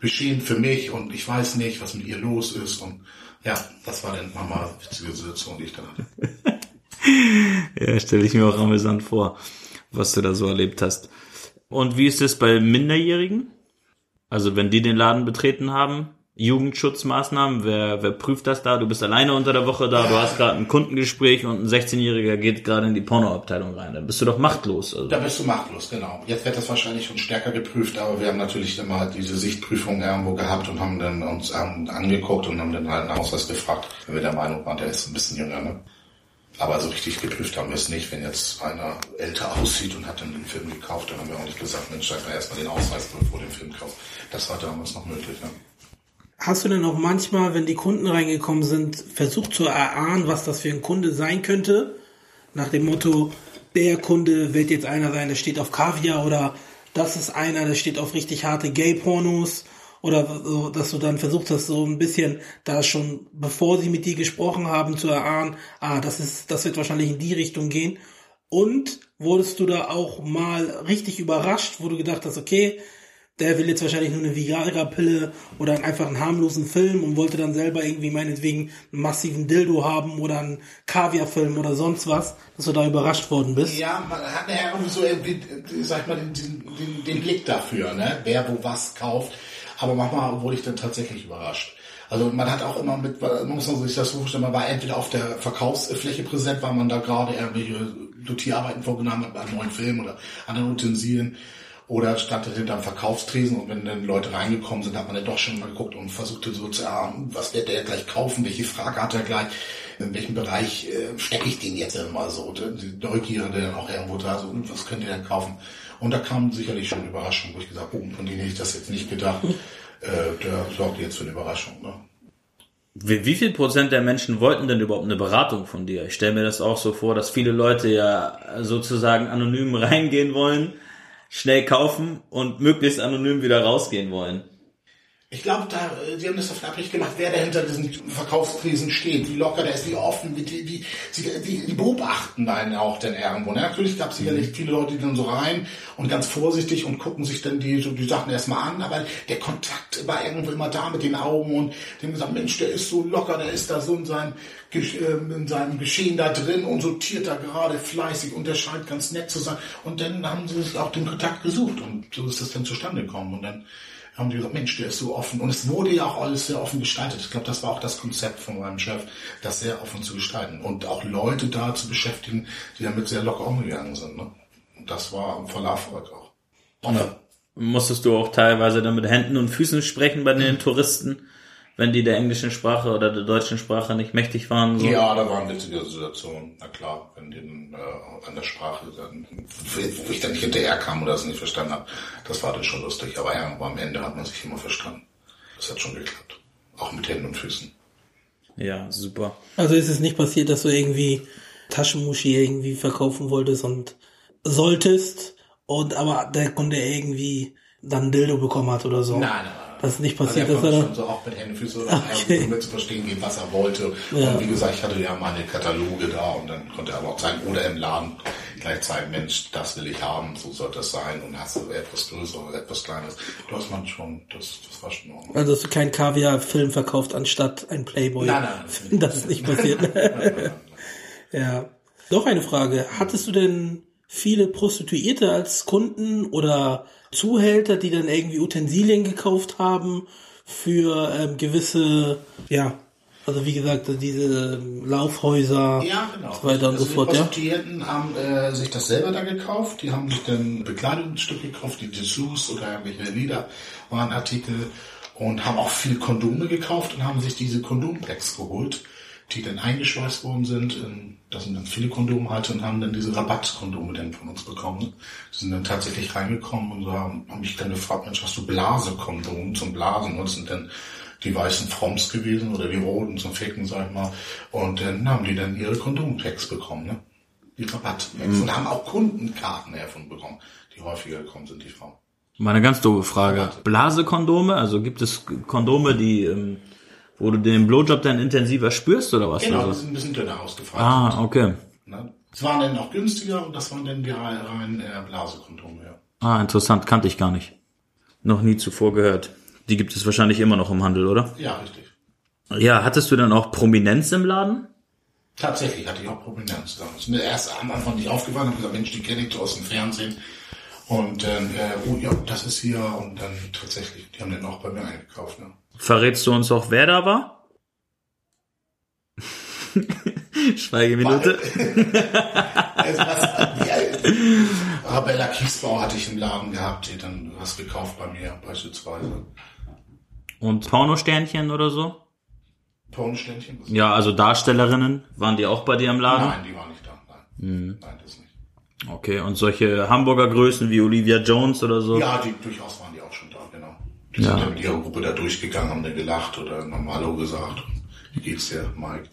beschämend für mich und ich weiß nicht, was mit ihr los ist und ja, das war dann mal witzige Situation, die ich da hatte. ja, stelle ich mir auch amüsant vor, was du da so erlebt hast. Und wie ist es bei Minderjährigen? Also wenn die den Laden betreten haben, Jugendschutzmaßnahmen? Wer, wer prüft das da? Du bist alleine unter der Woche da, du hast gerade ein Kundengespräch und ein 16-Jähriger geht gerade in die Pornoabteilung rein. Da bist du doch machtlos. Also. Da bist du machtlos, genau. Jetzt wird das wahrscheinlich schon stärker geprüft, aber wir haben natürlich immer diese Sichtprüfung irgendwo gehabt und haben dann uns angeguckt und haben dann halt einen Ausweis gefragt, wenn wir der Meinung waren, der ist ein bisschen jünger. Ne? Aber so richtig geprüft haben wir es nicht. Wenn jetzt einer älter aussieht und hat dann den Film gekauft, dann haben wir auch nicht gesagt, Mensch, schreib mal erstmal den Ausweis, bevor den Film kauft. Das war damals noch möglich. Ne? Hast du denn auch manchmal, wenn die Kunden reingekommen sind, versucht zu erahnen, was das für ein Kunde sein könnte? Nach dem Motto, der Kunde wird jetzt einer sein, der steht auf Kaviar oder das ist einer, der steht auf richtig harte Gay-Pornos oder so, dass du dann versucht hast, so ein bisschen da schon, bevor sie mit dir gesprochen haben, zu erahnen, ah, das ist, das wird wahrscheinlich in die Richtung gehen. Und wurdest du da auch mal richtig überrascht, wo du gedacht hast, okay, der will jetzt wahrscheinlich nur eine Viagra-Pille oder einfach einen harmlosen Film und wollte dann selber irgendwie meinetwegen einen massiven Dildo haben oder einen Kaviar-Film oder sonst was, dass du da überrascht worden bist. Ja, man hat ja irgendwie so, sag ich mal, den, den, den Blick dafür, ne? wer wo was kauft. Aber manchmal wurde ich dann tatsächlich überrascht. Also man hat auch immer mit, man muss sich das so vorstellen, man war entweder auf der Verkaufsfläche präsent, weil man da gerade irgendwelche Dotierarbeiten vorgenommen hat, einem neuen Film oder anderen Utensilien oder stand er hinterm Verkaufstresen und wenn dann Leute reingekommen sind, hat man dann doch schon mal geguckt und versuchte so zu erahnen, was wird der gleich kaufen, welche Frage hat er gleich, in welchem Bereich äh, stecke ich den jetzt immer so. Die Neugierde dann auch irgendwo da, so, was könnt ihr denn kaufen? Und da kam sicherlich schon Überraschung, wo ich gesagt habe, oh, von denen hätte ich das jetzt nicht gedacht. Äh, der sorgt jetzt für eine Überraschung. Ne? Wie, wie viel Prozent der Menschen wollten denn überhaupt eine Beratung von dir? Ich stelle mir das auch so vor, dass viele Leute ja sozusagen anonym reingehen wollen schnell kaufen und möglichst anonym wieder rausgehen wollen. Ich glaube, da, die haben das davon abhängig gemacht, wer da hinter diesen Verkaufskrisen steht, wie locker der ist, wie offen, wie, wie, wie die, die beobachten einen auch den irgendwo. Ne? Natürlich gab es sicherlich viele Leute, die dann so rein und ganz vorsichtig und gucken sich dann die, so die Sachen erstmal an, aber der Kontakt war irgendwo immer da mit den Augen und die haben gesagt, Mensch, der ist so locker, der ist da so in seinem, ähm, in seinem Geschehen da drin und sortiert da gerade fleißig und der scheint ganz nett zu sein. Und dann haben sie sich auch den Kontakt gesucht und so ist das dann zustande gekommen und dann haben die gesagt, Mensch, der ist so offen. Und es wurde ja auch alles sehr offen gestaltet. Ich glaube, das war auch das Konzept von meinem Chef, das sehr offen zu gestalten. Und auch Leute da zu beschäftigen, die damit sehr locker umgegangen sind. Ne? Das war voller Erfolg auch. Ja. Musstest du auch teilweise dann mit Händen und Füßen sprechen bei den mhm. Touristen? Wenn die der englischen Sprache oder der deutschen Sprache nicht mächtig waren? So? Ja, da waren witzige Situationen. Na klar, wenn die äh, an der Sprache dann, wo ich dann nicht hinterher kam oder es nicht verstanden habe, das war dann schon lustig. Aber ja, aber am Ende hat man sich immer verstanden. Das hat schon geklappt. Auch mit Händen und Füßen. Ja, super. Also ist es nicht passiert, dass du irgendwie Taschenmuschi irgendwie verkaufen wolltest und solltest und aber der Kunde irgendwie dann Dildo bekommen hat oder so? Nein, nein, nein. Das ist nicht passiert, also er schon so auch mit Händen, Füße oder okay. um zu verstehen geben, was er wollte. Ja. Und wie gesagt, ich hatte ja meine Kataloge da und dann konnte er aber auch zeigen, oder im Laden gleich zeigen, Mensch, das will ich haben, so soll das sein und hast du etwas größer oder etwas kleines. Du hast man schon, das, das war schon ordentlich. Also hast du keinen Kaviar-Film verkauft anstatt ein Playboy? Nein, nein. Das ist nicht passiert. ja. Noch eine Frage. Hattest du denn viele Prostituierte als Kunden oder Zuhälter, die dann irgendwie Utensilien gekauft haben für ähm, gewisse, ja, also wie gesagt, diese Laufhäuser ja, genau. so weiter und also so fort. Die Prostituierten ja? haben äh, sich das selber da gekauft, die haben sich dann Bekleidungsstücke gekauft, die Dessous oder irgendwelche Lederwarenartikel und haben auch viel Kondome gekauft und haben sich diese Kondompacks geholt die dann eingeschweißt worden sind. Da sind dann viele Kondome halt und haben dann diese Rabattkondome dann von uns bekommen. Die sind dann tatsächlich reingekommen und so haben, haben mich dann gefragt, Mensch, hast du Blasekondom zum Blasen? Und das sind dann die weißen Froms gewesen oder die roten zum Ficken, sag ich mal. Und dann haben die dann ihre Kondompacks bekommen, ne? Die Rabattpacks. Mhm. Und haben auch Kundenkarten davon bekommen, die häufiger gekommen sind, die Frauen. Meine ganz doofe Frage. Blasekondome, also gibt es Kondome, die ähm, wo du den Blowjob dann intensiver spürst oder was? Genau, also? die sind ein bisschen dünner ausgefallen. Ah, okay. Ne? Das waren dann auch günstiger und das waren dann die rein äh, Blasekondome, ja. Ah, interessant, kannte ich gar nicht. Noch nie zuvor gehört. Die gibt es wahrscheinlich immer noch im Handel, oder? Ja, richtig. Ja, hattest du dann auch Prominenz im Laden? Tatsächlich hatte ich auch Prominenz. Das ist mir erst am Anfang nicht aufgefallen. Ich habe gesagt, Mensch, die kenne ich aus dem Fernsehen. Und dann, äh, oh ja, das ist hier. Und dann tatsächlich, die haben den auch bei mir eingekauft. Ne? Verrätst du uns auch, wer da war? Schweigeminute. Arabella Kiesbau hatte ich im Laden gehabt, die dann was gekauft bei mir beispielsweise. Und Pornosternchen oder so? Pornosternchen? Ja, also Darstellerinnen, waren die auch bei dir im Laden? Nein, die waren nicht da. Nein, mhm. Nein das nicht. Okay, und solche Hamburger Größen wie Olivia Jones oder so? Ja, die durchaus waren die auch schon da, genau. Die ja. sind dann mit ihrer Gruppe da durchgegangen, haben dann gelacht oder Normalo gesagt. Wie geht's dir, Mike?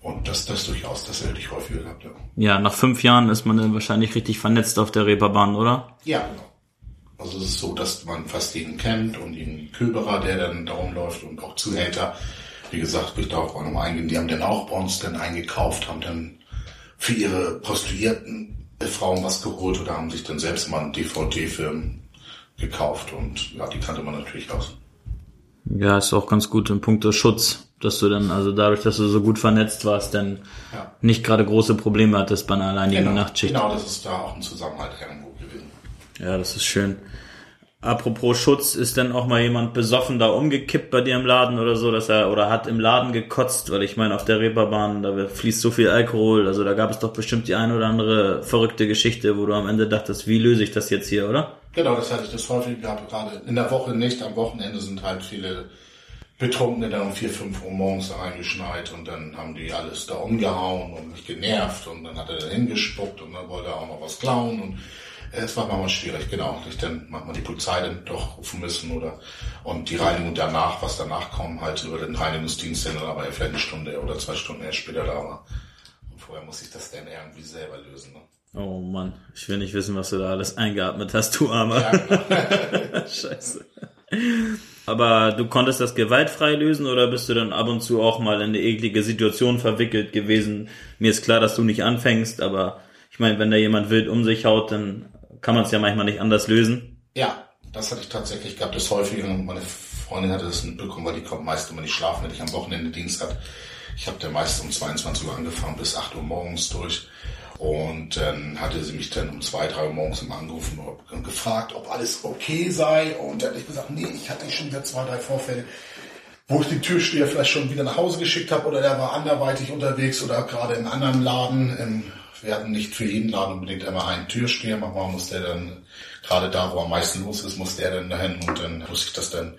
Und das, das durchaus, das hätte ich häufiger gehabt, ja. Ja, nach fünf Jahren ist man dann wahrscheinlich richtig vernetzt auf der Reeperbahn, oder? Ja, genau. Also es ist so, dass man fast jeden kennt und ihn Köberer, der dann darum läuft und auch Zuhälter. Wie gesagt, will ich darauf auch nochmal eingehen. Die haben dann auch bei uns dann eingekauft, haben dann für ihre Prostituierten Frauen was geholt oder haben sich dann selbst mal einen DVD-Film gekauft und ja, die kannte man natürlich aus. Ja, ist auch ganz gut im Punkt Schutz, dass du dann, also dadurch, dass du so gut vernetzt warst, dann ja. nicht gerade große Probleme hattest bei einer alleinigen genau, Nachtschicht. Genau, das ist da auch ein Zusammenhalt irgendwo gewesen. Ja, das ist schön. Apropos Schutz, ist denn auch mal jemand besoffen da umgekippt bei dir im Laden oder so, dass er oder hat im Laden gekotzt, weil ich meine, auf der Reeperbahn, da fließt so viel Alkohol, also da gab es doch bestimmt die eine oder andere verrückte Geschichte, wo du am Ende dachtest, wie löse ich das jetzt hier, oder? Genau, das hatte ich das häufig gehabt, gerade in der Woche nicht, am Wochenende sind halt viele Betrunkene dann um vier, fünf Uhr morgens da reingeschneit und dann haben die alles da umgehauen und mich genervt und dann hat er da hingespuckt und dann wollte er auch noch was klauen und es war manchmal schwierig, genau. Ich dann manchmal die Polizei dann doch rufen müssen oder und die Reinigung danach, was danach kommt, halt über den Reinigungsdienst dann, aber vielleicht eine Stunde oder zwei Stunden erst später da war. Und vorher muss ich das dann irgendwie selber lösen. Ne? Oh Mann, ich will nicht wissen, was du da alles eingeatmet hast, du Armer. Ja, genau. Scheiße. Aber du konntest das gewaltfrei lösen oder bist du dann ab und zu auch mal in eine eklige Situation verwickelt gewesen? Mir ist klar, dass du nicht anfängst, aber ich meine, wenn da jemand wild um sich haut, dann kann man es ja manchmal nicht anders lösen. Ja, das hatte ich tatsächlich gehabt, das häufiger. Meine Freundin hatte das mitbekommen, weil die kommt meist immer nicht schlafen, wenn ich am Wochenende Dienst hat. Ich habe der meist um 22 Uhr angefangen bis 8 Uhr morgens durch. Und dann hatte sie mich dann um zwei, drei Uhr morgens immer angerufen und gefragt, ob alles okay sei. Und dann hatte ich gesagt, nee, ich hatte schon wieder zwei, drei Vorfälle, wo ich den Türsteher vielleicht schon wieder nach Hause geschickt habe oder der war anderweitig unterwegs oder gerade in einem anderen Laden, im wir hatten nicht für jeden Laden unbedingt immer einen Türsteher. Manchmal muss der dann, gerade da, wo am meisten los ist, muss der dann dahin und dann muss ich das dann,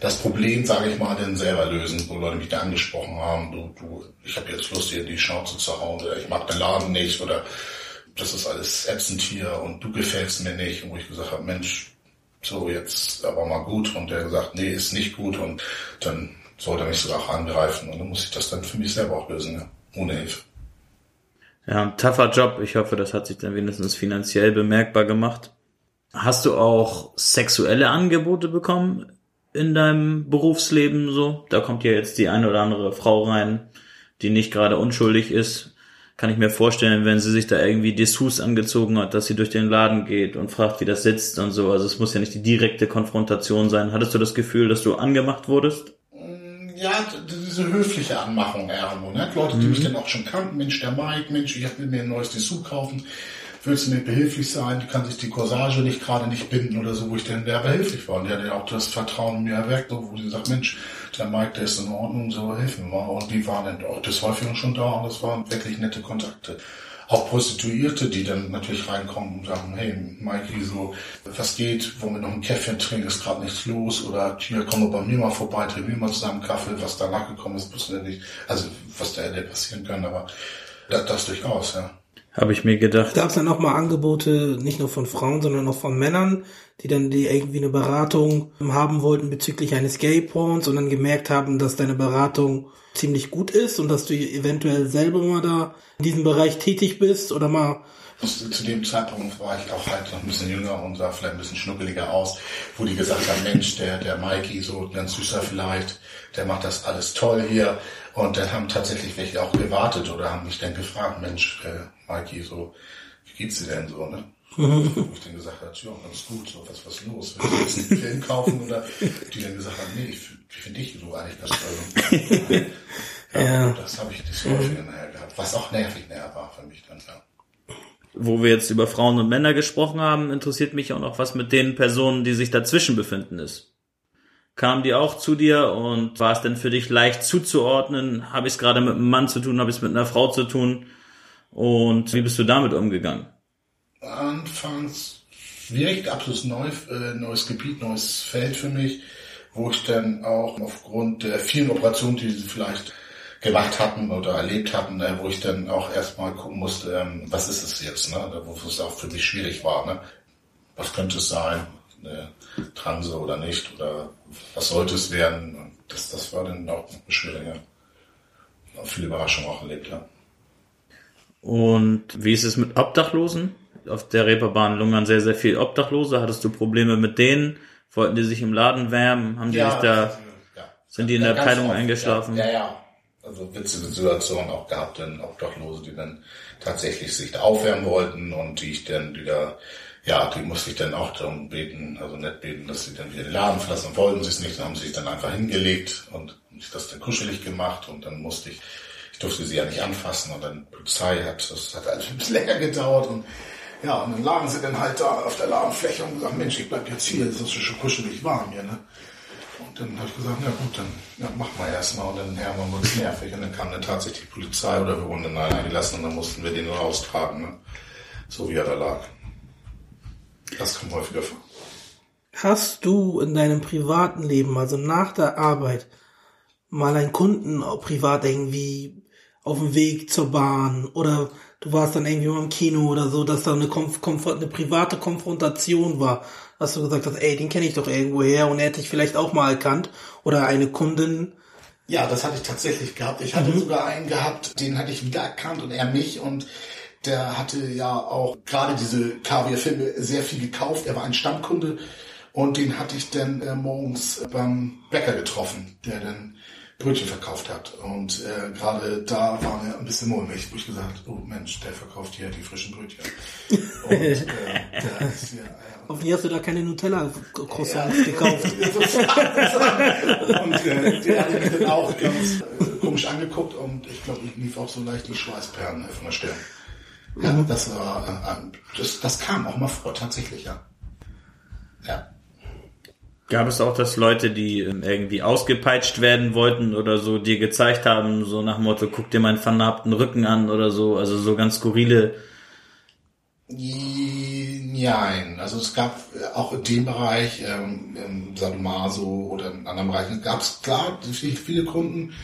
das Problem, sage ich mal, dann selber lösen, wo Leute mich da angesprochen haben, du, du, ich habe jetzt Lust, dir die Schnauze zu hauen oder ich mag den Laden nicht oder das ist alles ätzend hier und du gefällst mir nicht. Und wo ich gesagt habe, Mensch, so jetzt aber mal gut. Und der gesagt, nee, ist nicht gut und dann soll er mich sogar auch angreifen. Und dann muss ich das dann für mich selber auch lösen, ja, ohne Hilfe. Ja, ein tougher Job. Ich hoffe, das hat sich dann wenigstens finanziell bemerkbar gemacht. Hast du auch sexuelle Angebote bekommen in deinem Berufsleben so? Da kommt ja jetzt die eine oder andere Frau rein, die nicht gerade unschuldig ist. Kann ich mir vorstellen, wenn sie sich da irgendwie Dessous angezogen hat, dass sie durch den Laden geht und fragt, wie das sitzt und so. Also es muss ja nicht die direkte Konfrontation sein. Hattest du das Gefühl, dass du angemacht wurdest? ja, diese höfliche Anmachung irgendwo, ne? Leute, die mhm. mich dann auch schon kannten, Mensch, der Mike, Mensch, ich will mir ein neues Dessous kaufen, willst du mir behilflich sein, die kann sich die Corsage nicht gerade nicht binden oder so, wo ich dann der behilflich war. Und der hat ja auch das Vertrauen in mir erweckt, wo die sagt, Mensch, der Mike, der ist in Ordnung, so helfen wir mal. Und die waren dann auch des Häufigen schon da und das waren wirklich nette Kontakte auch Prostituierte, die dann natürlich reinkommen und sagen, hey, Mikey, so, was geht, wollen wir noch ein Käffchen trinken, ist gerade nichts los, oder hier, komm doch bei mir mal vorbei, trinken wir mal zusammen Kaffee, was danach gekommen ist, wissen wir nicht, also, was da hätte passieren kann, aber das, das durchaus, ja. Habe ich mir gedacht. Gab es dann auch mal Angebote, nicht nur von Frauen, sondern auch von Männern, die dann die irgendwie eine Beratung haben wollten bezüglich eines Gay-Porns und dann gemerkt haben, dass deine Beratung ziemlich gut ist und dass du eventuell selber mal da in diesem Bereich tätig bist oder mal zu dem Zeitpunkt war ich auch halt noch ein bisschen jünger und sah vielleicht ein bisschen schnuckeliger aus, wo die gesagt haben, Mensch, der, der Mikey, so ganz süßer vielleicht, der macht das alles toll hier. Und dann haben tatsächlich welche auch gewartet oder haben mich dann gefragt, Mensch, äh, Mikey, so, wie geht's dir denn so, ne? Wo ich dann gesagt habe, ja, ganz gut, so, was, was los? Willst du jetzt einen Film kaufen? Oder die dann gesagt haben, nee, ich, ich finde dich so eigentlich ganz toll. ja, ja. Das habe ich das nachher gehabt, was auch nervig näher war für mich dann, ja. Wo wir jetzt über Frauen und Männer gesprochen haben, interessiert mich auch noch, was mit den Personen, die sich dazwischen befinden, ist. Kamen die auch zu dir und war es denn für dich leicht zuzuordnen? Habe ich es gerade mit einem Mann zu tun, habe ich es mit einer Frau zu tun? Und wie bist du damit umgegangen? anfangs schwierig, absolut neu, äh, neues Gebiet, neues Feld für mich, wo ich dann auch aufgrund der vielen Operationen, die vielleicht gemacht hatten oder erlebt hatten, äh, wo ich dann auch erstmal gucken musste, ähm, was ist es jetzt, ne? wo es auch für mich schwierig war. Ne? Was könnte es sein, eine Transe oder nicht, oder was sollte es werden? Das, das war dann auch schwieriger. Auch viele Überraschungen auch erlebt, ja. Und wie ist es mit Obdachlosen? auf der Reeperbahn lungern sehr, sehr viel Obdachlose. Hattest du Probleme mit denen? Wollten die sich im Laden wärmen? Haben die sich da, ja. sind die in der Abteilung eingeschlafen? Ja, ja. Also witzige Situationen auch gehabt, dann Obdachlose, die dann tatsächlich sich da aufwärmen wollten und die ich dann wieder, ja, die musste ich dann auch darum beten, also nicht beten, dass sie dann wieder den Laden verlassen wollten sie es nicht, dann haben sie sich dann einfach hingelegt und ich das dann kuschelig gemacht und dann musste ich, ich durfte sie ja nicht anfassen und dann Polizei hat, das hat alles ein bisschen länger gedauert und ja, und dann lagen sie dann halt da auf der Ladenfläche und gesagt, Mensch, ich bleib jetzt hier, es ist schon kuschelig warm hier, ne? Und dann habe ich gesagt, na gut, dann ja, mach mal erstmal und dann ja, man wurde nervig und dann kam dann tatsächlich die Polizei oder wir wurden dann eingelassen und dann mussten wir den raustragen, ne? So wie er da lag. Das kommt häufiger vor. Hast du in deinem privaten Leben, also nach der Arbeit, mal einen Kunden privat irgendwie auf dem Weg zur Bahn oder du warst dann irgendwie mal im Kino oder so, dass da eine, Konf eine private Konfrontation war, dass du gesagt hast, ey, den kenne ich doch irgendwo her und er hätte ich vielleicht auch mal erkannt oder eine Kundin. Ja, das hatte ich tatsächlich gehabt. Ich hatte sogar einen gehabt, den hatte ich wieder erkannt und er mich und der hatte ja auch gerade diese Kaviar-Filme sehr viel gekauft. Er war ein Stammkunde und den hatte ich dann äh, morgens beim Bäcker getroffen, der dann Brötchen verkauft hat. Und äh, gerade da war mir ein bisschen mulmig, wo ich gesagt oh Mensch, der verkauft hier die frischen Brötchen. Und äh, der ist ja, äh, Hoffentlich hast du da keine Nutella-Croissants gekauft. und äh, der hat mich dann auch ganz äh, komisch angeguckt und ich glaube, ich lief auch so leicht die Schweißperlen von der Stirn. Ja, das war, äh, das, das kam auch mal vor, tatsächlich, ja. Ja. Gab es auch, dass Leute, die ähm, irgendwie ausgepeitscht werden wollten oder so, dir gezeigt haben, so nach dem Motto, guck dir meinen vernarbten Rücken an oder so, also so ganz skurrile. Nein, also es gab auch in dem Bereich, ähm, im Sadomaso oder in anderen Bereichen, gab es klar viele Kunden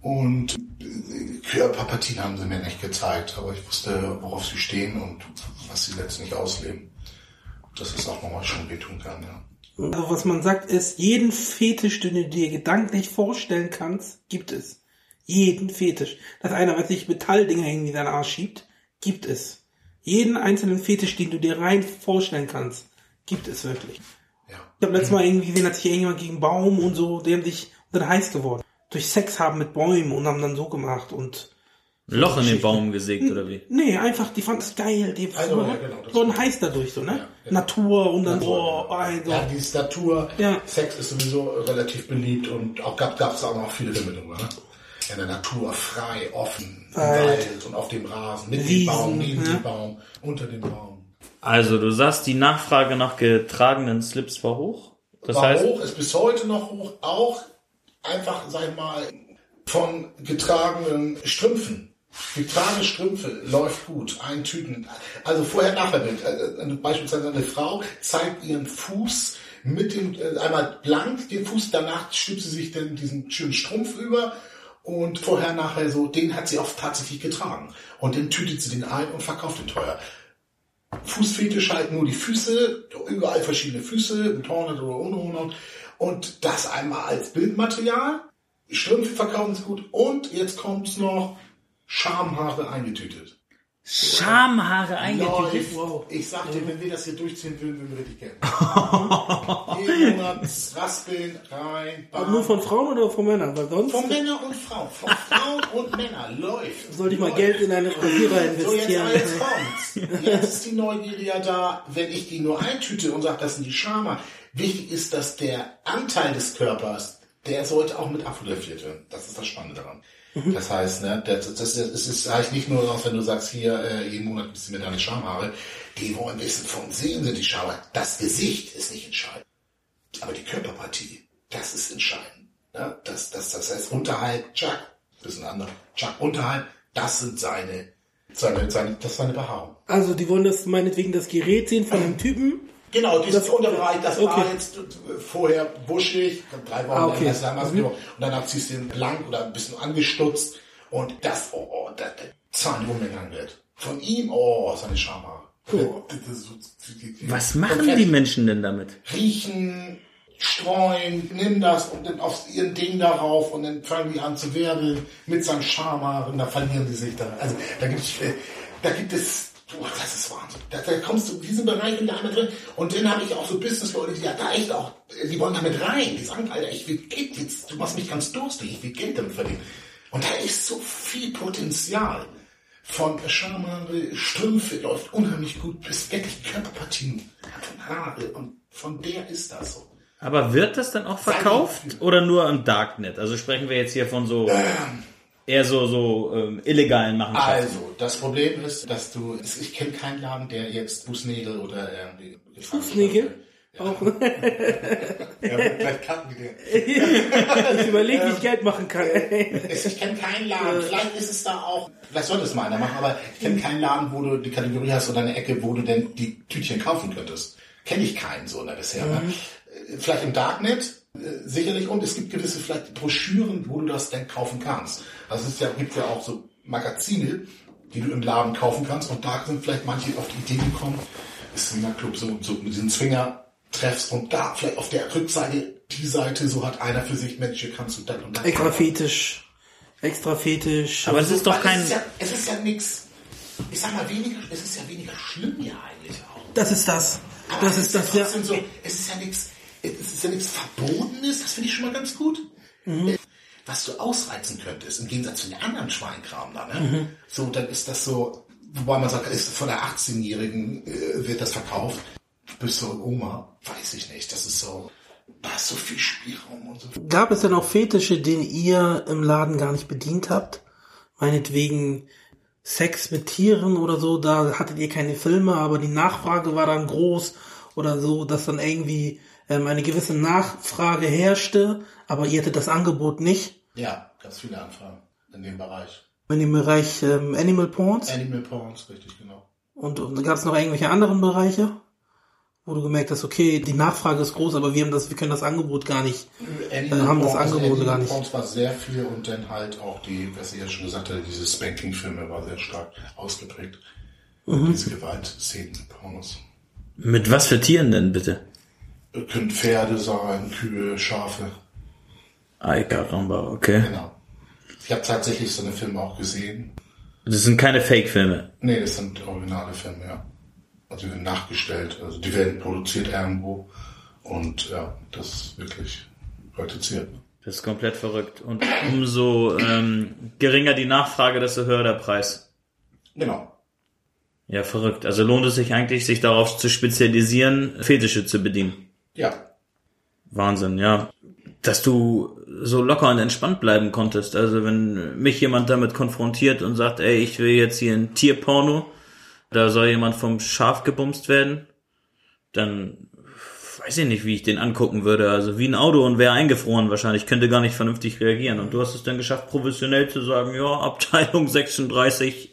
und äh, Körperpartien haben sie mir nicht gezeigt, aber ich wusste, worauf sie stehen und was sie letztendlich ausleben. Dass es auch nochmal schon wehtun kann, ja. Also was man sagt ist, jeden Fetisch, den du dir gedanklich vorstellen kannst, gibt es. Jeden Fetisch. Dass einer, was sich Metalldinger in deinen Arsch schiebt, gibt es. Jeden einzelnen Fetisch, den du dir rein vorstellen kannst, gibt es wirklich. ja. Ich habe letztes Mal irgendwie gesehen, hat sich irgendjemand gegen Baum und so, die haben sich dann heiß geworden. Durch Sex haben mit Bäumen und haben dann so gemacht und Ein Loch in den Baum gesägt oder wie? Nee, einfach, die fanden es geil. Die Also, ja, genau, das- wurden heiß dadurch, so, ne? Ja, genau. Natur und dann, oh, also. Ja, die Statur, Ja. Sex ist sowieso relativ beliebt und auch gab es auch noch viele Filme drüber. Ne? In der Natur, frei, offen, im Wald. Wald und auf dem Rasen, mit Wiesen, dem Baum, neben ja. dem Baum, unter dem Baum. Also du sagst, die Nachfrage nach getragenen Slips war hoch? Das War heißt, hoch, ist bis heute noch hoch, auch einfach, sag ich mal, von getragenen Strümpfen. Getragene Strümpfe läuft gut, ein Tüten. Also vorher nachher Bild. Also beispielsweise eine Frau zeigt ihren Fuß mit dem äh, einmal blank den Fuß, danach stülpt sie sich dann diesen schönen Strumpf über und vorher nachher so, den hat sie auch tatsächlich getragen. Und dann tütet sie den ein und verkauft den teuer. Fußfetisch halt nur die Füße, überall verschiedene Füße, mit Hornet oder ohne Hornet. Und das einmal als Bildmaterial. Strümpfe verkaufen sie gut. Und jetzt kommt's noch Schamhaare eingetütet. Schamhaare eingetütet. Läuft. Ich sag dir, wenn wir das hier durchziehen würden, würden wir richtig Geld. Jeden Monat raspeln, rein, Aber bam. nur von Frauen oder von Männern? Weil sonst Von Männern und Frauen. Von Frauen und Männern. Läuft. sollte ich mal Läuft. Geld in eine Rasierer So, jetzt, investieren. jetzt kommt's. Jetzt ist die Neugierde ja da, wenn ich die nur eintüte und sage, das sind die Schama. Wichtig ist, dass der Anteil des Körpers, der sollte auch mit abfotografiert werden. Das ist das Spannende daran. Das heißt, ne, das, das, das ist heißt nicht nur, wenn du sagst, hier, äh, jeden Monat gibst du mir deine Schamhaare, die wollen wissen, vom Sehen sind die Schamhaare. Das Gesicht ist nicht entscheidend. Aber die Körperpartie, das ist entscheidend. Ja, das, das, das heißt, unterhalb, Chuck, bisschen anderer, Chuck, unterhalb, das sind seine, seine, seine, das ist seine Behaarung. Also die wollen das meinetwegen das Gerät sehen von einem Typen. Genau, dieses Das- Unterbereich, das war okay. jetzt äh, vorher buschig, drei Wochen Ah, okay. lang das damals Mhm. und danach ziehst du ihn blank oder ein bisschen angestutzt und das, oh, oh, das, das Zahn rumgegangen wird. Von ihm, oh, seine Schamhaare. Das- das Was machen die Menschen denn damit? Riechen, streuen, nimm das und dann auf ihren Ding darauf und dann fangen die an zu wirbeln mit seinen Schamhaaren, da verlieren die sich dann. Also da gibt's, äh, da gibt es Boah, das ist Wahnsinn. Da, da kommst du in diesen Bereich und da einmal drin. Und dann habe ich auch so Businessleute, die da echt auch, die wollen damit rein. Die sagen, Alter, ich will Geld jetzt, du machst mich ganz durstig, ich will Geld damit verdienen. Und da ist so viel Potenzial. Von Schamhaare, Strümpfe läuft unheimlich gut, bis wirklich Körperpartien, von Haare. Und von der ist das so. Aber wird das dann auch verkauft oder nur im Darknet? Also sprechen wir jetzt hier von so Ähm. Eher so so ähm, illegalen Machenschaften. Also, das Problem ist, dass du, ich kenne keinen Laden, der jetzt Fußnägel oder irgendwie Fußnägel? Auch. Ja, vielleicht die den. ich überlege, wie ich Geld machen kann. Ich kenne keinen Laden. Vielleicht ist es da auch, vielleicht sollte es mal einer machen, aber ich kenne keinen Laden, wo du die Kategorie hast oder eine Ecke, wo du denn die Tütchen kaufen könntest. Kenne ich keinen so ne, bisher. Ne? Äh, Vielleicht im Darknet, äh, sicherlich. Und es gibt gewisse vielleicht Broschüren, wo du das denn kaufen kannst. Also es ist ja, gibt ja auch so Magazine, die du im Laden kaufen kannst. Und da sind vielleicht manche auf die Idee gekommen, ist ein Club so, so mit diesen Zwinger treffst und da vielleicht auf der Rückseite die Seite, so hat einer für sich, Mensch, hier kannst du das und das Extra Fetisch. Extra Fetisch. Aber es ist doch kein Es ist ja, es ist ja nix. Ich sag mal, weniger, es ist ja weniger schlimm ja eigentlich auch. das ist das. Aber Das ist das, ja so, es ist ja nichts, es ist ja nichts Verbotenes, das finde ich schon mal ganz gut. Mhm. Was du ausreizen könntest, im Gegensatz zu den anderen Schweinkram da, ne? Mhm. So, dann ist das so, wobei man sagt, ist von der 18-Jährigen äh, wird das verkauft. Bis zur Oma, weiß ich nicht. Das ist so, da ist so viel Spielraum und so. Gab es denn auch Fetische, den ihr im Laden gar nicht bedient habt? Meinetwegen Sex mit Tieren oder so, da hattet ihr keine Filme, aber die Nachfrage war dann groß oder so, dass dann irgendwie ähm, eine gewisse Nachfrage herrschte, aber ihr hattet das Angebot nicht. Ja, ganz viele Anfragen in dem Bereich. In dem Bereich ähm, Animal Porns. Animal Porns, richtig, genau. Und, und gab es noch irgendwelche anderen Bereiche, wo du gemerkt hast, okay, die Nachfrage ist groß, aber wir haben das, wir können das Angebot gar nicht. Animal Äh, haben das Porn, also Angebot Animal gar nicht. Porns war sehr viel und dann halt auch die, was ich ja schon gesagt hatte, diese Spanking-Filme war sehr stark ausgeprägt. Mhm. Diese Gewaltszenen, Pornos. Mit was für Tieren denn bitte? Können Pferde sein, Kühe, Schafe. Ay caramba, okay. Genau. Ich habe tatsächlich so eine Filme auch gesehen. Das sind keine Fake-Filme. Nee, das sind originale Filme, ja. Also die werden nachgestellt, also die werden produziert irgendwo und ja, das ist wirklich praktiziert. Das ist komplett verrückt. Und umso ähm, geringer die Nachfrage, desto höher der Preis. Genau. Ja, verrückt. Also lohnt es sich eigentlich, sich darauf zu spezialisieren, Fetische zu bedienen. Ja. Wahnsinn, ja. Dass du so locker und entspannt bleiben konntest. Also wenn mich jemand damit konfrontiert und sagt, ey, ich will jetzt hier ein Tierporno, da soll jemand vom Schaf gebumst werden, dann weiß ich nicht, wie ich den angucken würde. Also wie ein Auto und wäre eingefroren wahrscheinlich, könnte gar nicht vernünftig reagieren. Und du hast es dann geschafft, professionell zu sagen, ja, Abteilung 36.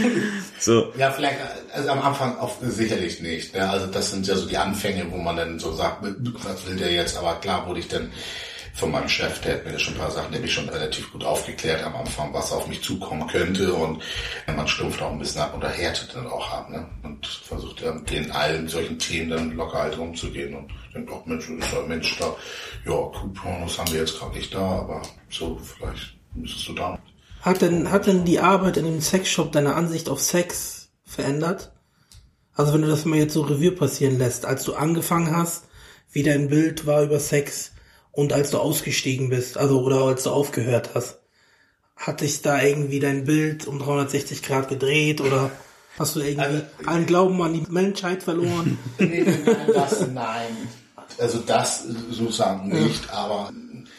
so. Ja, vielleicht, also am Anfang auch sicherlich nicht. Ne? Also das sind ja so die Anfänge, wo man dann so sagt, was will der jetzt? Aber klar wurde ich dann von meinem Chef, der hat mir schon ein paar Sachen, mich schon relativ gut aufgeklärt am Anfang, was auf mich zukommen könnte und man stumpft auch ein bisschen ab und härtet dann auch ab, ne? Und versucht ja in allen solchen Themen dann locker halt rumzugehen und denkt, auch Mensch, ist ein Mensch da, ja, Kuhpornos haben wir jetzt gerade nicht da, aber so, vielleicht müsstest du da. Hat denn, hat denn die Arbeit in dem Sexshop deine Ansicht auf Sex verändert? Also wenn du das mal jetzt so Revue passieren lässt, als du angefangen hast, wie dein Bild war über Sex und als du ausgestiegen bist, also oder als du aufgehört hast, hat sich da irgendwie dein Bild um 360 Grad gedreht oder hast du irgendwie Also, allen Glauben an die Menschheit verloren? Nee, nein, das nein. Also das sozusagen nicht, aber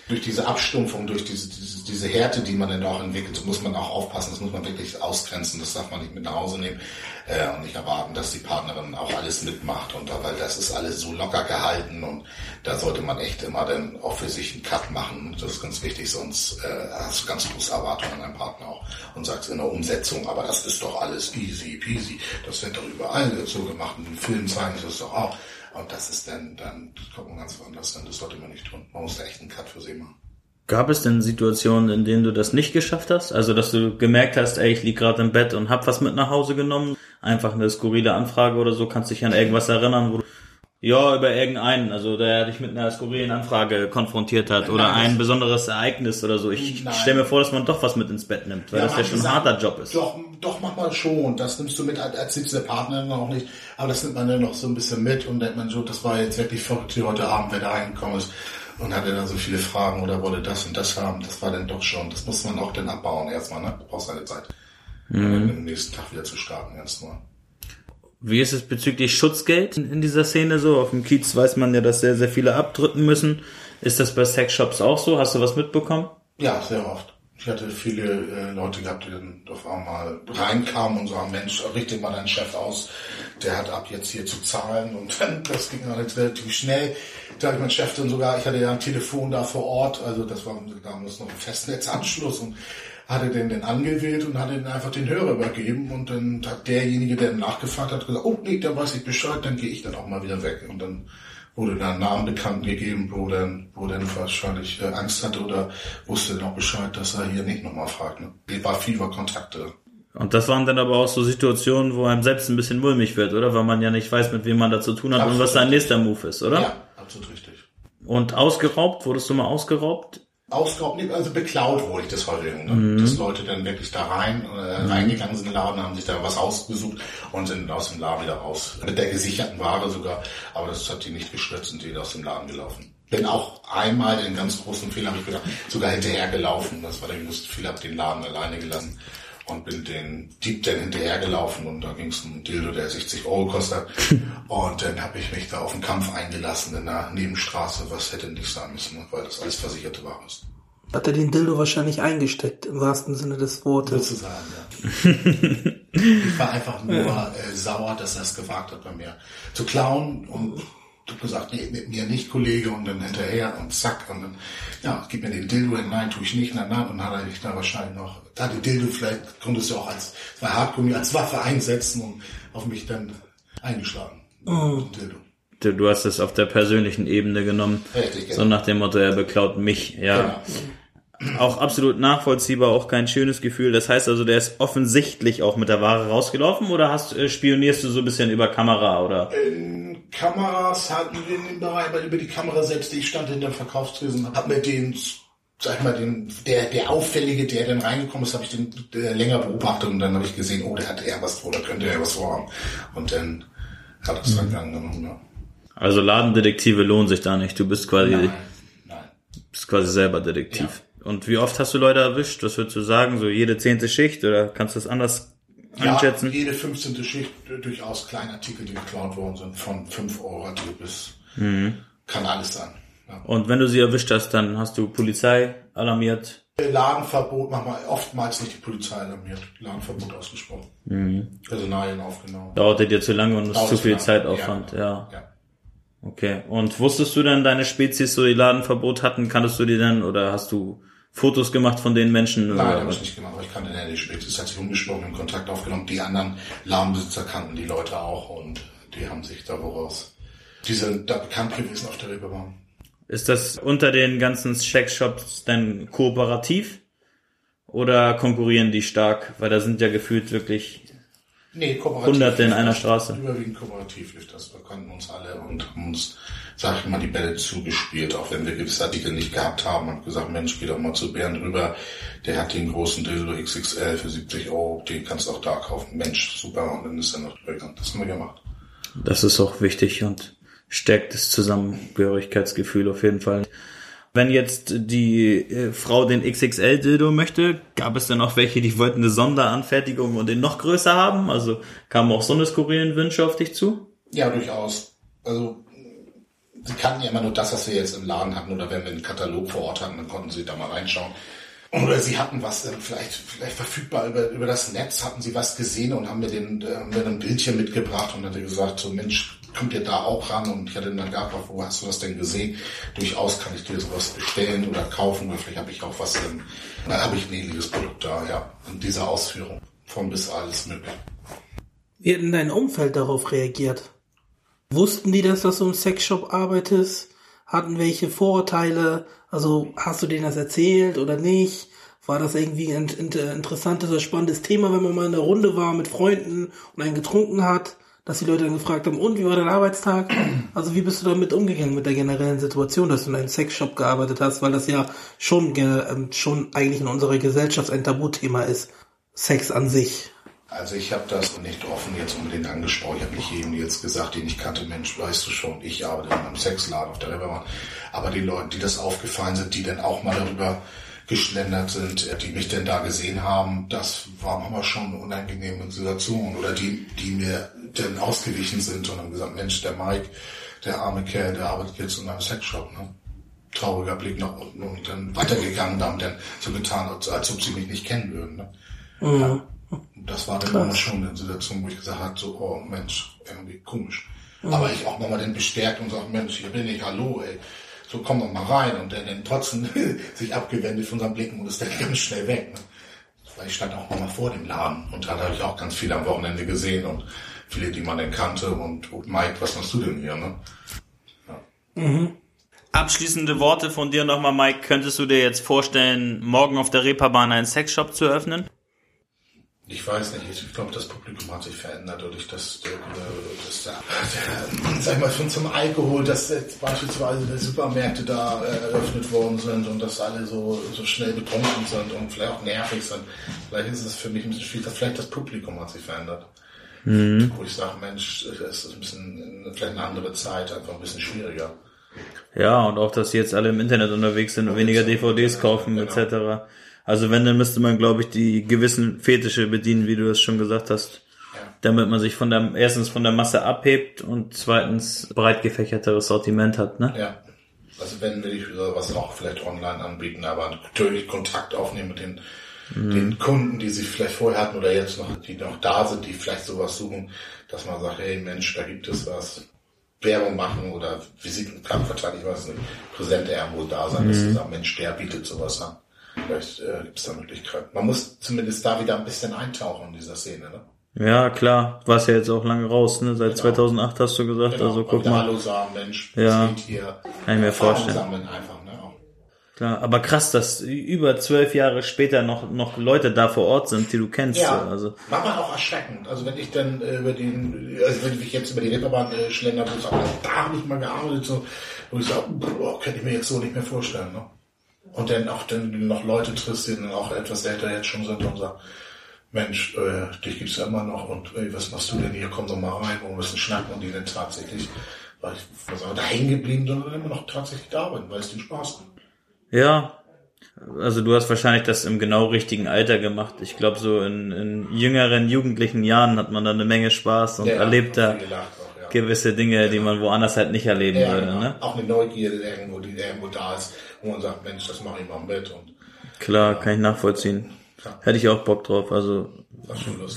durch diese Abstumpfung, durch diese, diese, diese Härte, die man dann auch entwickelt, muss man auch aufpassen, das muss man wirklich ausgrenzen, das darf man nicht mit nach Hause nehmen äh, und nicht erwarten, dass die Partnerin auch alles mitmacht und weil das ist alles so locker gehalten und da sollte man echt immer dann auch für sich einen Cut machen, das ist ganz wichtig, sonst äh, hast du ganz große Erwartungen an deinen Partner auch und sagst in der Umsetzung, aber das ist doch alles easy peasy, das wird doch überall so gemacht, in den Filmen zeigen sie das doch auch und das ist dann, dann kommt man ganz woanders hin. Das sollte man nicht tun. Man muss da echt einen Cut für sie machen. Gab es denn Situationen, in denen du das nicht geschafft hast? Also, dass du gemerkt hast, ey, ich lieg gerade im Bett und hab was mit nach Hause genommen? Einfach eine skurrile Anfrage oder so? Kannst dich an irgendwas erinnern, wo du Ja, über irgendeinen, also der dich mit einer skurrilen Anfrage konfrontiert hat oder Nein, ein besonderes Ereignis oder so. Ich Nein. stelle mir vor, dass man doch was mit ins Bett nimmt, weil das ja schon ein harter Job ist. Doch, doch manchmal schon. Das nimmst du mit, du der Partnerin auch nicht. Aber das nimmt man dann noch so ein bisschen mit und denkt man so, das war jetzt wirklich verrückt, wie heute Abend, wer da reingekommen ist und hatte dann so viele Fragen oder wollte das und das haben. Das war dann doch schon, das muss man auch dann abbauen erstmal, ne? Du brauchst eine Zeit. Mhm. Um nächsten Tag wieder zu starten, ganz normal. Wie ist es bezüglich Schutzgeld in, dieser Szene so? Auf dem Kiez weiß man ja, dass sehr, sehr viele abdrücken müssen. Ist das bei Sexshops auch so? Hast du was mitbekommen? Ja, sehr oft. Ich hatte viele äh, Leute gehabt, die dann auf einmal reinkamen und sagen, Mensch, richte mal deinen Chef aus, der hat ab jetzt hier zu zahlen und das ging alles relativ schnell. Da habe ich meinen Chef dann sogar, ich hatte ja ein Telefon da vor Ort, also das war damals noch ein Festnetzanschluss und hatte den dann angewählt und hatte den einfach den Hörer übergeben und dann hat derjenige, der nachgefragt hat, gesagt, oh nee, da weiß ich Bescheid, dann gehe ich dann auch mal wieder weg und dann wurde dann Namen bekannt gegeben, wo dann, wo dann wahrscheinlich äh, Angst hatte oder wusste dann auch Bescheid, dass er hier nicht nochmal fragt. Ne? War viel über Kontakte. Und das waren dann aber auch so Situationen, wo einem selbst ein bisschen mulmig wird, oder? Weil man ja nicht weiß, mit wem man da zu tun hat und Absolut. was sein nächster Move ist, oder? Ja, absolut richtig. Und ausgeraubt? Wurdest du mal ausgeraubt? Ausgeraubt, also beklaut wurde ich das häufig, ne? dass Leute dann wirklich da rein, äh, reingegangen sind in den Laden, haben sich da was ausgesucht und sind aus dem Laden wieder raus. Mit der gesicherten Ware sogar, aber das hat die nicht gestürzt und die aus dem Laden gelaufen. Bin auch einmal den ganz großen Fehler, habe ich gedacht, sogar hinterher gelaufen. Das war der größte Fehler, habe den Laden alleine gelassen und bin den Dieb dann hinterher gelaufen und da ging es um einen Dildo, der 60 Euro kostet. und dann habe ich mich da auf einen Kampf eingelassen in der Nebenstraße, was hätte nicht sein müssen, ne, weil das alles versicherte Ware ist. Hat er den Dildo wahrscheinlich eingesteckt, im wahrsten Sinne des Wortes. Sozusagen, ja. ich war einfach nur äh, sauer, dass er es gewagt hat bei mir zu klauen und gesagt, nee, mit mir nicht, Kollege, und dann hinterher und zack, und dann, ja, gib mir den Dildo, nein, tue ich nicht, nein, nein, und dann hat er da wahrscheinlich noch, da den Dildo vielleicht, konntest du auch als, bei Hartgummi als Waffe einsetzen und auf mich dann eingeschlagen. Den Dildo. Du, du hast es auf der persönlichen Ebene genommen. Richtig, genau. So nach dem Motto, er beklaut mich. Ja. Auch absolut nachvollziehbar, auch kein schönes Gefühl. Das heißt also, der ist offensichtlich auch mit der Ware rausgelaufen oder hast, äh, spionierst du so ein bisschen über Kamera oder? Kameras hatten wir in dem Bereich, aber über die Kamera selbst, ich stand hinter dem Verkaufstresen, hab mir den, sag ich mal, den, der, der Auffällige, der dann reingekommen ist, habe ich den äh, länger beobachtet und dann habe ich gesehen, oh, der hat eher was vor, da könnte er was vorhaben. Und dann hat er es dann genommen, ja. Also Ladendetektive lohnen sich da nicht. Du bist quasi, Nein, nein. bist quasi selber Detektiv. Und wie oft hast du Leute erwischt? Was würdest du sagen? So jede zehnte Schicht oder kannst du das anders Ja, einschätzen? jede 15. Schicht äh, durchaus kleine Artikel, die geklaut worden sind, von 5 Euro bis, kann alles sein. Ja. Und wenn du sie erwischt hast, dann hast du Polizei alarmiert. Ladenverbot, manchmal, oftmals nicht die Polizei alarmiert, Ladenverbot ausgesprochen. Personalien aufgenommen. Dauerte dir zu lange und ist zu viel. Zeitaufwand, ja. ja. Okay. Und wusstest du denn, deine Spezies so die Ladenverbot hatten? Kanntest du die denn oder hast du Fotos gemacht von den Menschen? Nein, habe ich nicht gemacht, aber ich kannte den nicht spät. Es hat sich umgesprochen, in Kontakt aufgenommen. Die anderen Ladenbesitzer kannten die Leute auch und die haben sich da woraus. Die sind da bekannt gewesen auf der Reeperbahn. Ist das unter den ganzen Checkshops denn kooperativ? Oder konkurrieren die stark? Weil da sind ja gefühlt wirklich Nee, kooperativ. Hunderte in einer. Straße. Überwiegend kooperativ lief das. Wir kannten uns alle und haben uns, sag ich mal, die Bälle zugespielt, auch wenn wir gewisse Artikel nicht gehabt haben. Haben gesagt, Mensch, geh doch mal zu Bernd rüber. Der hat den großen Dildo XXL für 70 Euro. Den kannst du auch da kaufen. Mensch, super. Und dann ist er noch drüber gegangen. Das haben wir gemacht. Das ist auch wichtig und stärkt das Zusammengehörigkeitsgefühl auf jeden Fall. Wenn jetzt die äh, Frau den XXL-Dildo möchte, gab es dann auch welche, die wollten eine Sonderanfertigung und den noch größer haben? Also kamen auch so eine skurrilen Wünsche auf dich zu? Ja, durchaus. Also, sie kannten ja immer nur das, was wir jetzt im Laden hatten. Oder wenn wir einen Katalog vor Ort hatten, dann konnten sie da mal reinschauen. Oder sie hatten was äh, vielleicht, vielleicht verfügbar über, über das Netz, hatten sie was gesehen und haben mir, den, äh, haben mir ein Bildchen mitgebracht und hatte gesagt, so Mensch, kommt ihr da auch ran? Und ich hatte dann gesagt, wo hast du das denn gesehen? Durchaus kann ich dir sowas bestellen oder kaufen oder vielleicht habe ich auch was, ähm, dann habe ich ein ähnliches Produkt da, ja. In dieser Ausführung. Von bis alles möglich. Wie hat denn dein Umfeld darauf reagiert? Wussten die, dass du so im Sexshop arbeitest? Hatten welche Vorurteile? Also hast du denen das erzählt oder nicht? War das irgendwie ein interessantes oder spannendes Thema, wenn man mal in der Runde war mit Freunden und einen getrunken hat? Dass die Leute dann gefragt haben, und wie war dein Arbeitstag? Also wie bist du damit umgegangen mit der generellen Situation, dass du in einem Sexshop gearbeitet hast, weil das ja schon, ähm, schon eigentlich in unserer Gesellschaft ein Tabuthema ist. Sex an sich. Also ich habe das nicht offen jetzt unbedingt angesprochen. Ich habe nicht jedem jetzt gesagt, den ich kannte, Mensch, weißt du schon, ich arbeite in einem Sexladen auf der Reeperbahn. Aber die Leute, die das aufgefallen sind, die dann auch mal darüber geschlendert sind, die mich denn da gesehen haben, das war manchmal schon eine unangenehme Situation. Oder die, die mir dann ausgewichen sind und haben gesagt, Mensch, der Mike, der arme Kerl, der arbeitet jetzt in einem Sexshop. Ne? Trauriger Blick nach unten und dann weitergegangen haben, dann so getan, als, als ob sie mich nicht kennen würden. Ne? Mhm. Ja. Das war dann immer schon eine Situation, wo ich gesagt habe, so, oh Mensch, irgendwie komisch. Mhm. Aber ich auch nochmal dann bestärkt und sage, Mensch, hier bin ich, hallo, ey so komm doch mal rein und der dann trotzdem sich abgewendet von seinen Blicken und ist dann ganz schnell weg. Ne? Weil ich stand auch noch mal vor dem Laden und da habe ich auch ganz viele am Wochenende gesehen und viele, die man dann kannte und, und Mike, was machst du denn hier? Ne? Ja. Mhm. Abschließende Worte von dir nochmal, Mike. Könntest du dir jetzt vorstellen, morgen auf der Reeperbahn einen Sexshop zu öffnen? Ich weiß nicht, ich glaube, das Publikum hat sich verändert dadurch, dass dass der sag ich mal, schon zum Alkohol, dass jetzt beispielsweise die Supermärkte da äh, eröffnet worden sind und dass alle so, so schnell betrunken sind und vielleicht auch nervig sind. Vielleicht ist es für mich ein bisschen schwierig, vielleicht das Publikum hat sich verändert. Mhm. Wo ich sage, Mensch, es ist ein bisschen, vielleicht eine andere Zeit, einfach ein bisschen schwieriger. Ja, und auch, dass sie jetzt alle im Internet unterwegs sind und weniger DVDs kaufen, genau. etc. Also wenn, dann müsste man, glaube ich, die gewissen Fetische bedienen, wie du es schon gesagt hast. Ja. Damit man sich von der, erstens von der Masse abhebt und zweitens breit gefächerteres Sortiment hat, ne? Ja. Also wenn will ich sowas auch vielleicht online anbieten, aber natürlich Kontakt aufnehmen mit den, mhm. den Kunden, die sich vielleicht vorher hatten oder jetzt noch, die noch da sind, die vielleicht sowas suchen, dass man sagt, hey Mensch, da gibt es was. Werbung machen oder Visitenkarten ich weiß nicht, präsent irgendwo da sein, mhm. dass du sagst, Mensch, der bietet sowas an. Vielleicht äh, gibt es da Möglichkeiten. Man muss zumindest da wieder ein bisschen eintauchen in dieser Szene, ne? Ja, klar. Warst ja jetzt auch lange raus, ne? Seit genau. 2008 hast du gesagt, genau. also guck mal. Hallo sagen, Mensch, ja. hier? Kann ich mir vorstellen. Sammeln einfach, ne? Klar, aber krass, dass über zwölf Jahre später noch, noch Leute da vor Ort sind, die du kennst. Ja, also. war man auch erschreckend. Also wenn ich dann äh, über den, also wenn ich jetzt über die Reeperbahn äh, schlender, wo ich sage, da habe ich mal gearbeitet, so, wo ich sage, boah, kann ich mir jetzt so nicht mehr vorstellen, ne? Und dann auch dann noch Leute triffst, die dann auch etwas älter jetzt schon sind und sagen, Mensch, äh, dich gibt's ja immer noch und ey, was machst du denn hier? Komm doch mal rein, wir müssen schnacken und die dann tatsächlich, weil ich was sagen, da hängen geblieben, sondern immer noch tatsächlich da bin, weil es den Spaß macht. Ja, also du hast wahrscheinlich das im genau richtigen Alter gemacht. Ich glaube, so in, in jüngeren, jugendlichen Jahren hat man da eine Menge Spaß und ja, erlebt da gewisse Dinge, die man woanders halt nicht erleben ja, würde. Genau. Ne? Auch eine Neugierde irgendwo, die irgendwo da ist, wo man sagt, Mensch, das mache ich mal mit. Und, Klar, ja. kann ich nachvollziehen. Ja. Hätte ich auch Bock drauf. Also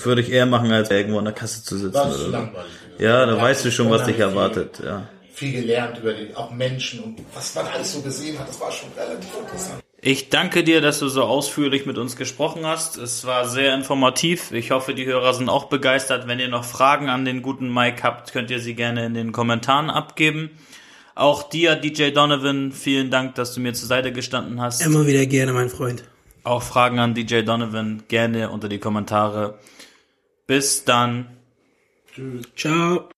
würde ich eher machen, als irgendwo an der Kasse zu sitzen. Das ist langweilig. Ja, da weißt du schon, was dich erwartet. Ja. Viel gelernt über den, auch Menschen und was man alles so gesehen hat, das war schon relativ interessant. Ich danke dir, dass du so ausführlich mit uns gesprochen hast. Es war sehr informativ. Ich hoffe, die Hörer sind auch begeistert. Wenn ihr noch Fragen an den guten Mike habt, könnt ihr sie gerne in den Kommentaren abgeben. Auch dir, DJ Donovan, vielen Dank, dass du mir zur Seite gestanden hast. Immer wieder gerne, mein Freund. Auch Fragen an DJ Donovan gerne unter die Kommentare. Bis dann. Tschüss. Ciao.